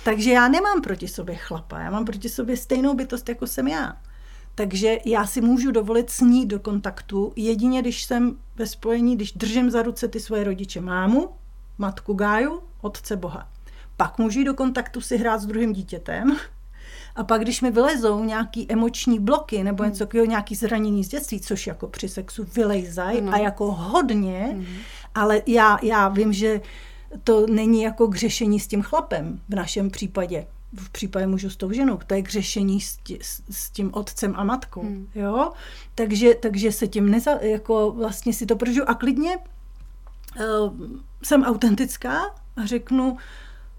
Speaker 2: Takže já nemám proti sobě chlapa, já mám proti sobě stejnou bytost, jako jsem já. Takže já si můžu dovolit s ní do kontaktu, jedině když jsem ve spojení, když držím za ruce ty svoje rodiče, mámu, matku Gáju, otce Boha. Pak můžu jít do kontaktu si hrát s druhým dítětem, a pak, když mi vylezou nějaký emoční bloky nebo něco takového, nějaký zranění z dětství, což jako při sexu vylejzají a jako hodně, mm. Ale já, já vím, že to není jako k řešení s tím chlapem v našem případě. V případě mužu s tou ženou, to je k řešení s, tí, s tím otcem a matkou. Mm. Jo? Takže, takže se tím neza, jako vlastně si to prožiju a klidně uh, jsem autentická a řeknu,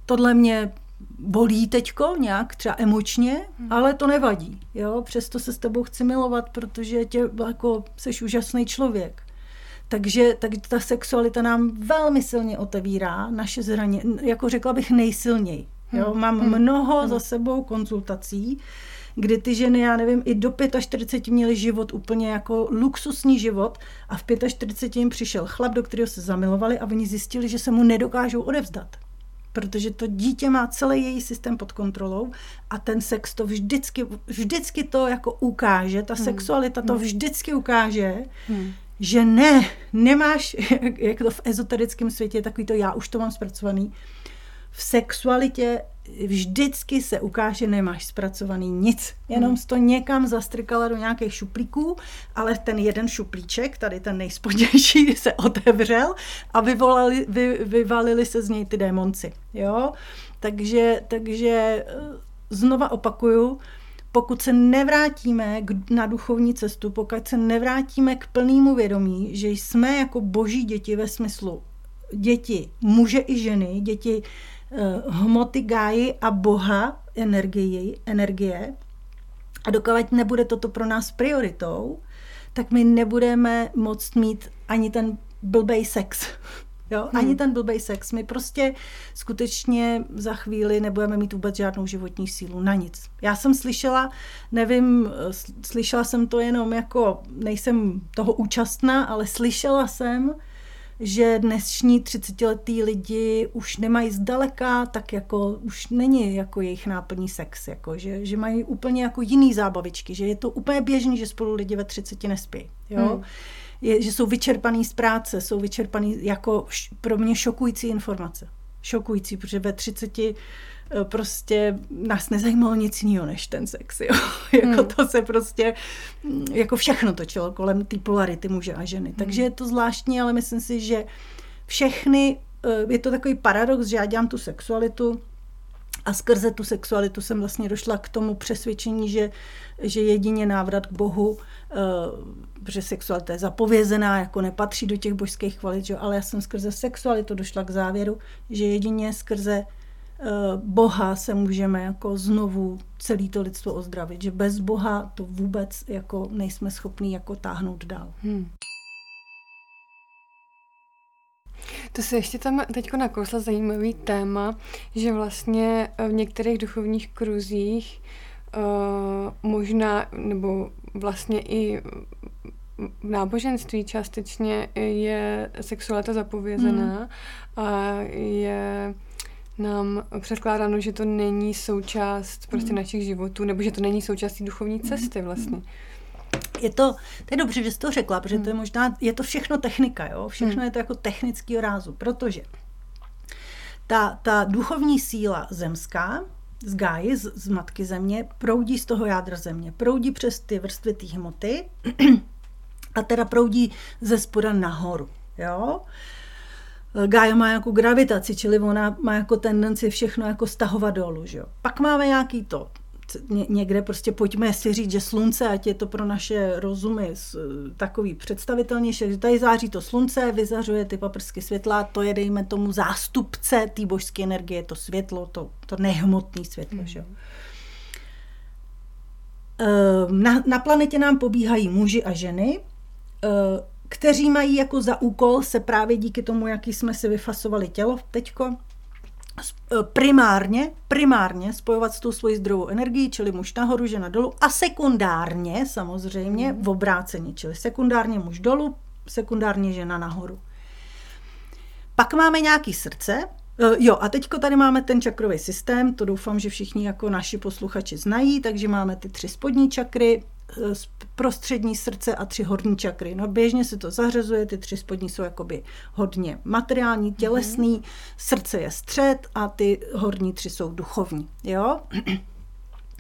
Speaker 2: tohle mě bolí teďko nějak třeba emočně, hmm. ale to nevadí. Jo? Přesto se s tebou chci milovat, protože tě jako jsi úžasný člověk. Takže, tak ta sexualita nám velmi silně otevírá naše zraně, jako řekla bych nejsilněji. Jo? Hmm. Mám hmm. mnoho hmm. za sebou konzultací, kdy ty ženy, já nevím, i do 45 měly život úplně jako luxusní život a v 45 jim přišel chlap, do kterého se zamilovali a oni zjistili, že se mu nedokážou odevzdat protože to dítě má celý její systém pod kontrolou a ten sex to vždycky, vždycky to jako ukáže, ta hmm. sexualita to hmm. vždycky ukáže, hmm. Že ne, nemáš, jak to v ezoterickém světě takový to já už to mám zpracovaný, v sexualitě vždycky se ukáže, nemáš zpracovaný nic. Jenom hmm. to někam zastrkala do nějakých šuplíků, ale ten jeden šuplíček, tady ten nejspodnější, se otevřel a vyvolali, vy, vyvalili se z něj ty démonci. Jo? Takže, takže eh, znova opakuju, pokud se nevrátíme na duchovní cestu, pokud se nevrátíme k plnému vědomí, že jsme jako boží děti ve smyslu děti muže i ženy, děti hmoty gáji a boha energii, energie. A dokud nebude toto pro nás prioritou, tak my nebudeme moct mít ani ten blbej sex. Jo? Hmm. Ani ten blbej sex. My prostě skutečně za chvíli nebudeme mít vůbec žádnou životní sílu na nic. Já jsem slyšela, nevím, slyšela jsem to jenom jako, nejsem toho účastná, ale slyšela jsem, že dnešní 30-letý lidi už nemají zdaleka, tak jako už není jako jejich náplní sex, jako, že, že mají úplně jako jiný zábavičky, že je to úplně běžný, že spolu lidi ve 30 nespí. Jo? Hmm je, že jsou vyčerpaný z práce, jsou vyčerpaný jako š, pro mě šokující informace. Šokující, protože ve 30 eh, prostě nás nezajímalo nic jiného než ten sex. Jo? jako hmm. to se prostě, mm, jako všechno točilo kolem té polarity muže a ženy. Hmm. Takže je to zvláštní, ale myslím si, že všechny, eh, je to takový paradox, že já dělám tu sexualitu a skrze tu sexualitu jsem vlastně došla k tomu přesvědčení, že, že jedině návrat k Bohu, eh, protože sexualita je zapovězená, jako nepatří do těch božských kvalit, že? ale já jsem skrze sexualitu došla k závěru, že jedině skrze eh, Boha se můžeme jako znovu celý to lidstvo ozdravit, že bez Boha to vůbec jako nejsme schopní jako táhnout dál. Hmm.
Speaker 1: To se ještě tam teď nakousla zajímavý téma, že vlastně v některých duchovních kruzích uh, možná, nebo vlastně i v náboženství částečně je sexualita zapovězená hmm. a je nám předkládáno, že to není součást prostě hmm. našich životů, nebo že to není součástí duchovní cesty vlastně.
Speaker 2: Je to, to je dobře, že jsi to řekla, protože hmm. to je možná, je to všechno technika, jo? všechno hmm. je to jako technický rázu, protože ta, ta duchovní síla zemská, z gáji, z, z matky země, proudí z toho jádra země, proudí přes ty vrstvy té hmoty a teda proudí ze spoda nahoru. Jo? Gája má jako gravitaci, čili ona má jako tendenci všechno jako stahovat dolů. Že jo? Pak máme nějaký to někde prostě pojďme si říct, že slunce, ať je to pro naše rozumy takový představitelnější, že tady září to slunce, vyzařuje ty paprsky světla, to je dejme tomu zástupce té božské energie, to světlo, to, to nehmotné světlo. Mm. Že? Ehm, na, na planetě nám pobíhají muži a ženy, ehm, kteří mají jako za úkol se právě díky tomu, jaký jsme si vyfasovali tělo teďko, primárně, primárně spojovat s tou svojí zdrovou energií, čili muž nahoru, žena dolů a sekundárně samozřejmě v obrácení, čili sekundárně muž dolů, sekundárně žena nahoru. Pak máme nějaký srdce, eh, Jo, a teďko tady máme ten čakrový systém, to doufám, že všichni jako naši posluchači znají, takže máme ty tři spodní čakry, prostřední srdce a tři horní čakry. No běžně se to zařazuje, ty tři spodní jsou jakoby hodně materiální, tělesný, mm-hmm. srdce je střed a ty horní tři jsou duchovní. Jo?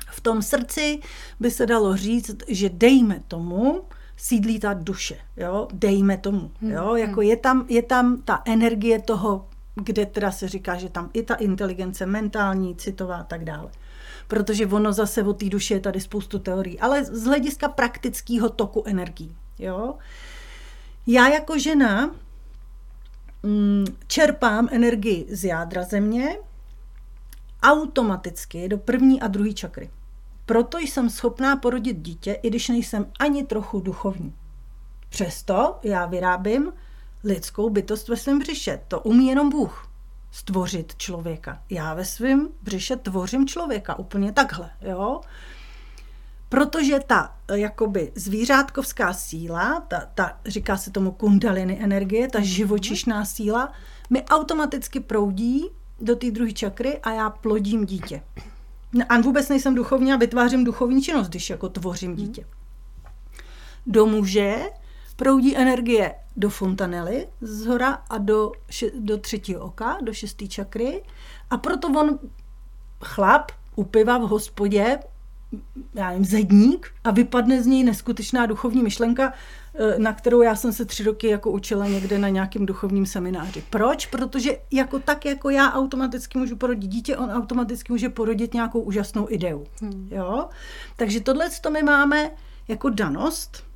Speaker 2: V tom srdci by se dalo říct, že dejme tomu, sídlí ta duše, jo, dejme tomu, mhm. jo, jako je tam, je tam ta energie toho, kde teda se říká, že tam i ta inteligence mentální, citová a tak dále protože ono zase o té duši je tady spoustu teorií, ale z hlediska praktického toku energií. Jo? Já jako žena mm, čerpám energii z jádra země automaticky do první a druhé čakry. Proto jsem schopná porodit dítě, i když nejsem ani trochu duchovní. Přesto já vyrábím lidskou bytost ve svém břiše. To umí jenom Bůh stvořit člověka. Já ve svém břiše tvořím člověka úplně takhle, jo. Protože ta jakoby zvířátkovská síla, ta, ta říká se tomu kundaliny energie, ta mhm. živočišná síla, mi automaticky proudí do té druhé čakry a já plodím dítě. A vůbec nejsem duchovní a vytvářím duchovní činnost, když jako tvořím mhm. dítě. Do muže proudí energie do fontanely z hora a do, do třetího oka, do šesté čakry. A proto on, chlap, u piva v hospodě, já nevím, zedník a vypadne z něj neskutečná duchovní myšlenka, eh, na kterou já jsem se tři roky jako učila někde na nějakém duchovním semináři. Proč? Protože jako tak, jako já automaticky můžu porodit dítě, on automaticky může porodit nějakou úžasnou ideu. Hmm. Jo? Takže tohle to my máme jako danost,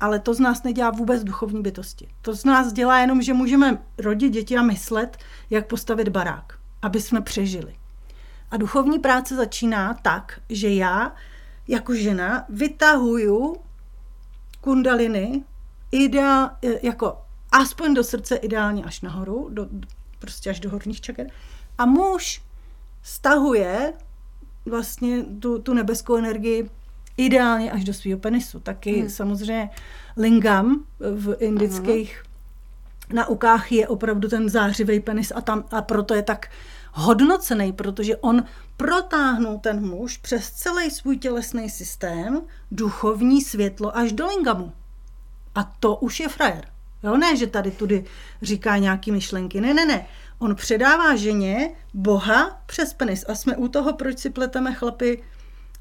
Speaker 2: ale to z nás nedělá vůbec duchovní bytosti. To z nás dělá jenom, že můžeme rodit děti a myslet, jak postavit barák. aby jsme přežili. A duchovní práce začíná tak, že já jako žena vytahuju kundaliny ideál, jako aspoň do srdce, ideálně až nahoru, do, prostě až do horních čaker. A muž stahuje vlastně tu, tu nebeskou energii ideálně až do svého penisu. Taky hmm. samozřejmě lingam v indických uh-huh. naukách je opravdu ten zářivý penis a, tam, a proto je tak hodnocený, protože on protáhnul ten muž přes celý svůj tělesný systém, duchovní světlo až do lingamu. A to už je frajer. Jo, ne, že tady tudy říká nějaký myšlenky. Ne, ne, ne. On předává ženě Boha přes penis. A jsme u toho, proč si pleteme chlapy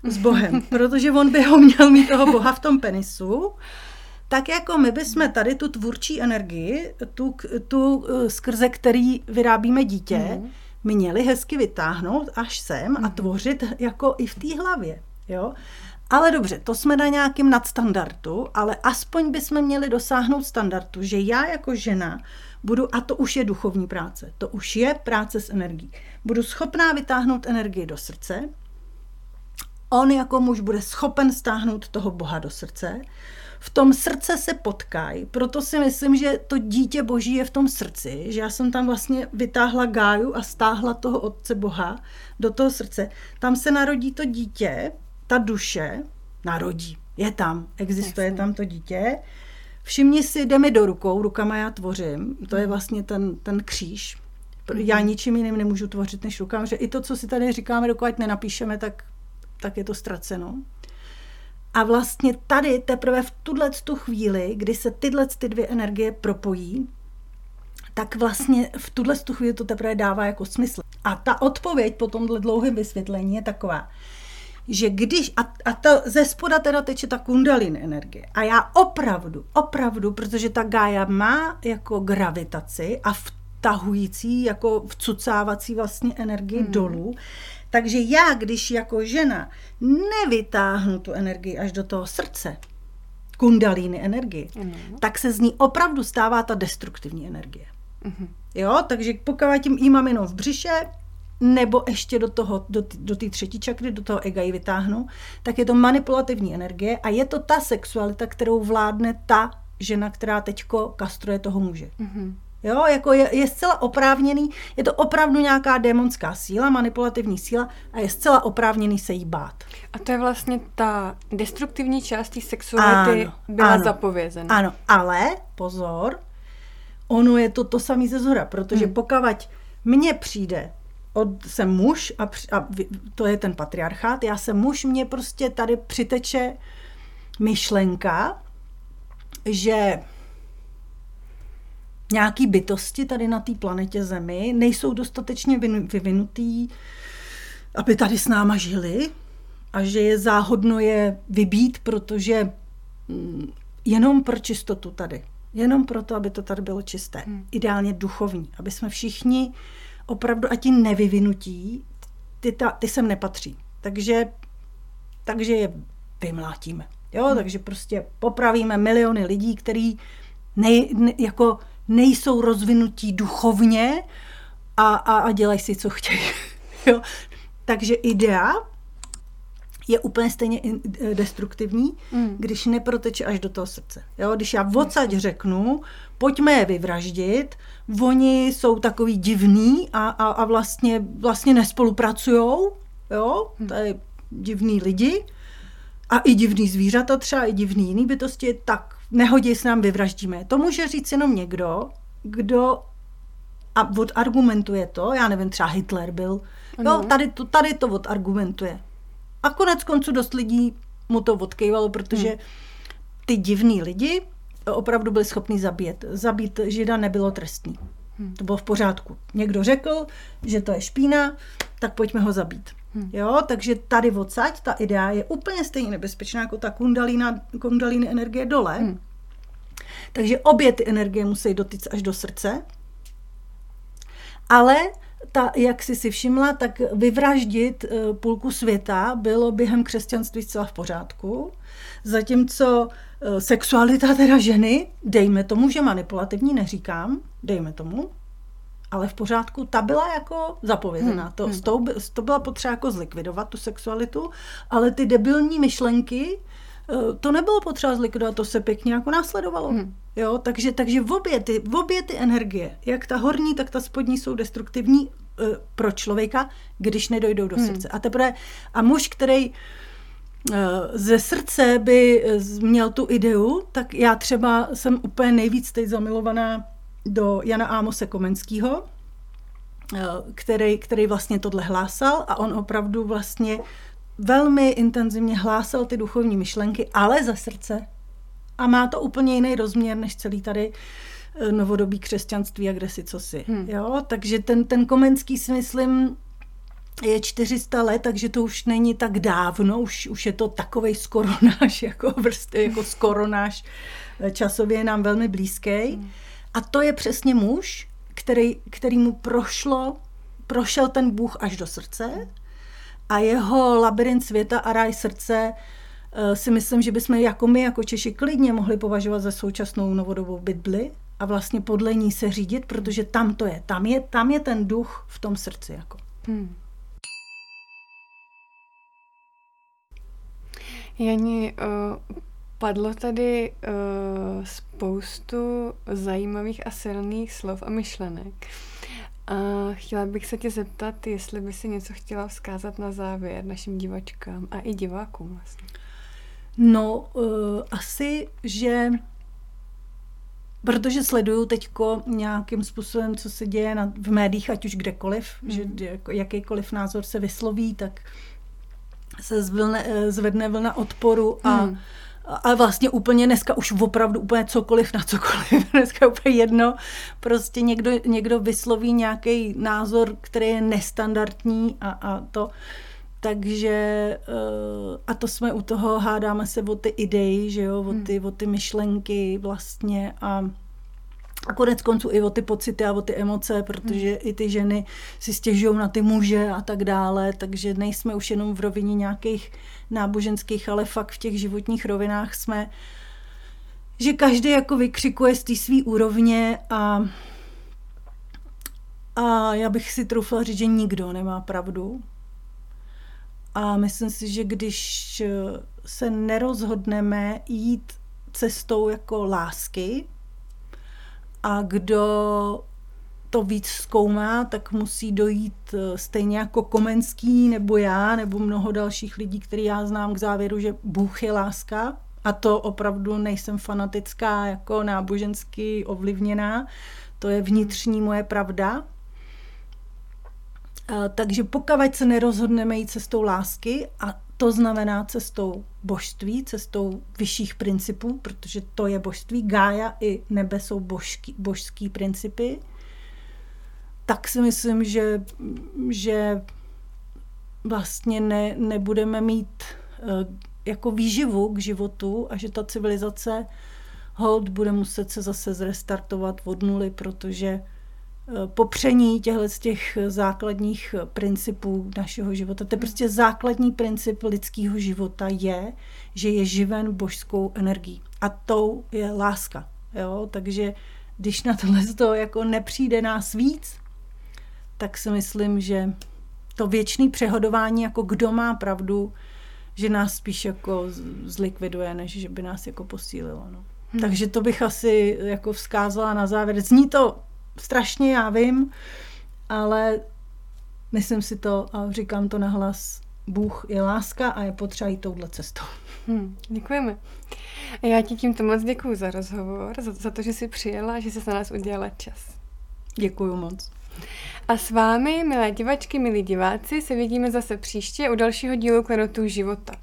Speaker 2: s Bohem. Protože on by ho měl mít toho Boha v tom penisu. Tak jako my bychom tady tu tvůrčí energii, tu, tu eh, skrze který vyrábíme dítě, mm. měli hezky vytáhnout až sem a mhm. tvořit jako i v té hlavě. Jo? Ale dobře, to jsme na nějakém nadstandardu, ale aspoň bychom měli dosáhnout standardu, že já jako žena budu, a to už je duchovní práce, to už je práce s energií, budu schopná vytáhnout energii do srdce, on jako muž bude schopen stáhnout toho Boha do srdce, v tom srdce se potkají, proto si myslím, že to dítě boží je v tom srdci, že já jsem tam vlastně vytáhla Gáju a stáhla toho otce Boha do toho srdce. Tam se narodí to dítě, ta duše narodí. Je tam, existuje Jasně. tam to dítě. Všimni si, jde mi do rukou, rukama já tvořím. To je vlastně ten, ten kříž. Já mhm. ničím jiným nemůžu tvořit než rukama, že i to, co si tady říkáme, dokud nenapíšeme, tak, tak je to ztraceno. A vlastně tady teprve v tuhle tu chvíli, kdy se tyhle ty dvě energie propojí, tak vlastně v tuhle tu chvíli to teprve dává jako smysl. A ta odpověď po tomhle dlouhém vysvětlení je taková, že když, a, a ta, ze spoda teda teče ta kundalin energie. A já opravdu, opravdu, protože ta Gaia má jako gravitaci a vtahující, jako vcucávací vlastně energii hmm. dolů, takže já, když jako žena nevytáhnu tu energii až do toho srdce, kundalíny energii, hmm. tak se z ní opravdu stává ta destruktivní energie. Hmm. Jo, takže pokud tím jí mám jenom v břiše, nebo ještě do toho, do, do té třetí čakry, do toho ega ji vytáhnu, tak je to manipulativní energie a je to ta sexualita, kterou vládne ta žena, která teďko kastruje toho muže. Mm-hmm. Jo, jako je, je zcela oprávněný, je to opravdu nějaká démonská síla, manipulativní síla a je zcela oprávněný se jí bát.
Speaker 1: A to je vlastně ta destruktivní část té sexuality ano, byla ano, zapovězena.
Speaker 2: Ano, ale pozor, ono je to to samé ze zhora, protože hmm. pokud mně přijde od, jsem muž a, a to je ten patriarchát, já jsem muž, mě prostě tady přiteče myšlenka, že nějaký bytosti tady na té planetě Zemi nejsou dostatečně vyvinutý, aby tady s náma žili a že je záhodno je vybít, protože mm, jenom pro čistotu tady. Jenom proto, aby to tady bylo čisté. Hmm. Ideálně duchovní. Aby jsme všichni opravdu a ti nevyvinutí, ty, ta, ty sem nepatří. Takže, takže je vymlátíme. Jo, hmm. takže prostě popravíme miliony lidí, kteří nej, ne, jako nejsou rozvinutí duchovně a, a, a dělají si, co chtějí. jo. Takže idea je úplně stejně destruktivní, mm. když neproteče až do toho srdce. Jo? Když já odsaď řeknu, pojďme je vyvraždit, oni jsou takový divný a, a, a vlastně, vlastně nespolupracujou, jo, hm. to je divný lidi a i divný zvířata třeba, i divný jiný bytosti, tak nehodí s nám vyvraždíme. To může říct jenom někdo, kdo a odargumentuje to, já nevím, třeba Hitler byl, jo, tady to, tady to odargumentuje. A konec konců dost lidí mu to odkejvalo, protože hmm. ty divný lidi opravdu byli schopni zabít. Zabít žida nebylo trestný. Hmm. To bylo v pořádku. Někdo řekl, že to je špína, tak pojďme ho zabít. Hmm. Jo, takže tady odsaď ta idea je úplně stejně nebezpečná jako ta kundalína, kundalíny energie dole. Hmm. Takže obě ty energie musí dotyct až do srdce. Ale ta, jak jsi si všimla, tak vyvraždit eh, půlku světa bylo během křesťanství zcela v pořádku. Zatímco eh, sexualita teda ženy, dejme tomu, že manipulativní neříkám, dejme tomu, ale v pořádku, ta byla jako zapovězená.
Speaker 1: Hmm,
Speaker 2: To,
Speaker 1: hmm.
Speaker 2: s- to byla potřeba jako zlikvidovat, tu sexualitu, ale ty debilní myšlenky, eh, to nebylo potřeba zlikvidovat, to se pěkně jako následovalo.
Speaker 1: Hmm.
Speaker 2: Jo, takže, takže v obě, ty, v obě ty energie, jak ta horní, tak ta spodní jsou destruktivní eh, pro člověka, když nedojdou do
Speaker 1: Hmm.
Speaker 2: srdce. A teprve, a muž, který eh, ze srdce by měl tu ideu, tak já třeba jsem úplně nejvíc teď zamilovaná do Jana Ámose Komenského, eh, který, který vlastně tohle hlásal a on opravdu vlastně velmi intenzivně hlásal ty duchovní myšlenky, ale ze srdce. A má to úplně jiný rozměr než celý tady eh, novodobí křesťanství a kde si co si.
Speaker 1: Hmm.
Speaker 2: Jo? Takže ten, ten Komenský si myslím je 400 let, takže to už není tak dávno, už, už je to takovej skoro náš, jako, prostě, jako skoro náš eh, časově je nám velmi blízký. A to je přesně muž, který, který mu prošlo, prošel ten Bůh až do srdce a jeho labirint světa a ráj srdce eh, si myslím, že bychom jako my, jako Češi, klidně mohli považovat za současnou novodobou Bibli a vlastně podle ní se řídit, protože tam to je. Tam je, tam je ten duch v tom srdci. Jako.
Speaker 1: Hmm. Jani, uh, padlo tady uh, spoustu zajímavých a silných slov a myšlenek. A chtěla bych se tě zeptat, jestli by si něco chtěla vzkázat na závěr našim divačkám a i divákům vlastně.
Speaker 2: No, uh, asi, že protože sleduju teďko nějakým způsobem, co se děje na, v médiích, ať už kdekoliv, mm. že jako jakýkoliv názor se vysloví, tak se zvlne, eh, zvedne vlna odporu a,
Speaker 1: Mhm.
Speaker 2: A vlastně úplně dneska už opravdu úplně cokoliv na cokoliv, dneska je úplně jedno, prostě někdo, někdo vysloví nějaký názor, který je nestandardní a, a to, takže eh, a to jsme u toho, hádáme se o ty idei, že jo, o ty, o ty myšlenky vlastně a a konec konců i o ty pocity a o ty emoce, protože i ty ženy si stěžují na ty muže a tak dále, takže nejsme už jenom v rovině nějakých náboženských, ale fakt v těch životních rovinách jsme, že každý jako vykřikuje z té svý úrovně a a já bych si troufla říct, že nikdo nemá pravdu. A myslím si, že když se nerozhodneme jít cestou jako lásky, a kdo to víc zkoumá, tak musí dojít eh, stejně jako Komenský nebo já, nebo mnoho dalších lidí, který já znám k závěru, že Bůh je láska. A to opravdu nejsem fanatická, jako nábožensky ovlivněná. To je vnitřní moje pravda. Eh, Takže pokud se nerozhodneme jít cestou lásky, a to znamená cestou božství, cestou vyšších principů, protože to je božství. Gája i nebe jsou božský, božský principy. Tak si myslím, že, že vlastně ne, nebudeme mít uh, jako výživu k životu a že ta civilizace hold bude muset se zase zrestartovat od nuly, protože popření těchto z těch základních principů našeho života. To je prostě základní princip lidského života je, že je živen božskou energií. A tou je láska. Jo? Takže když na tohle to jako nepřijde nás víc, tak si myslím, že to věčné přehodování, jako kdo má pravdu, že nás spíš jako zlikviduje, než že by nás jako posílilo. No. Hmm. Takže to bych asi jako vzkázala na závěr. Zní to strašně, já vím, ale myslím si to a říkám to nahlas, Bůh je láska a je potřeba jít touhle cestou.
Speaker 1: Hmm, děkujeme. Já ti tímto moc děkuji za rozhovor, za, za to, že jsi přijela a že jsi na nás udělala čas.
Speaker 2: Děkuji moc.
Speaker 1: A s vámi, milé divačky, milí diváci, se vidíme zase příště u dalšího dílu Klenotů života.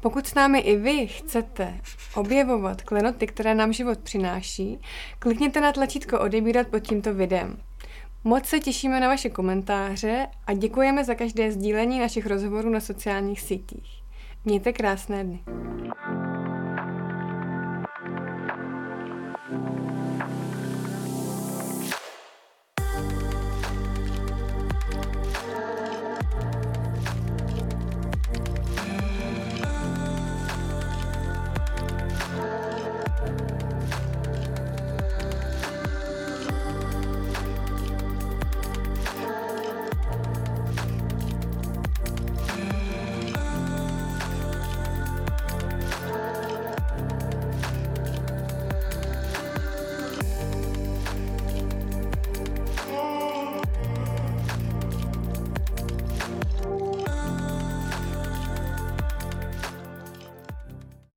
Speaker 1: Pokud s námi i vy chcete objevovat klenoty, které nám život přináší, klikněte na tlačítko odebírat pod tímto videem. Moc se těšíme na vaše komentáře a děkujeme za každé sdílení našich rozhovorů na sociálních sítích. Mějte krásné dny.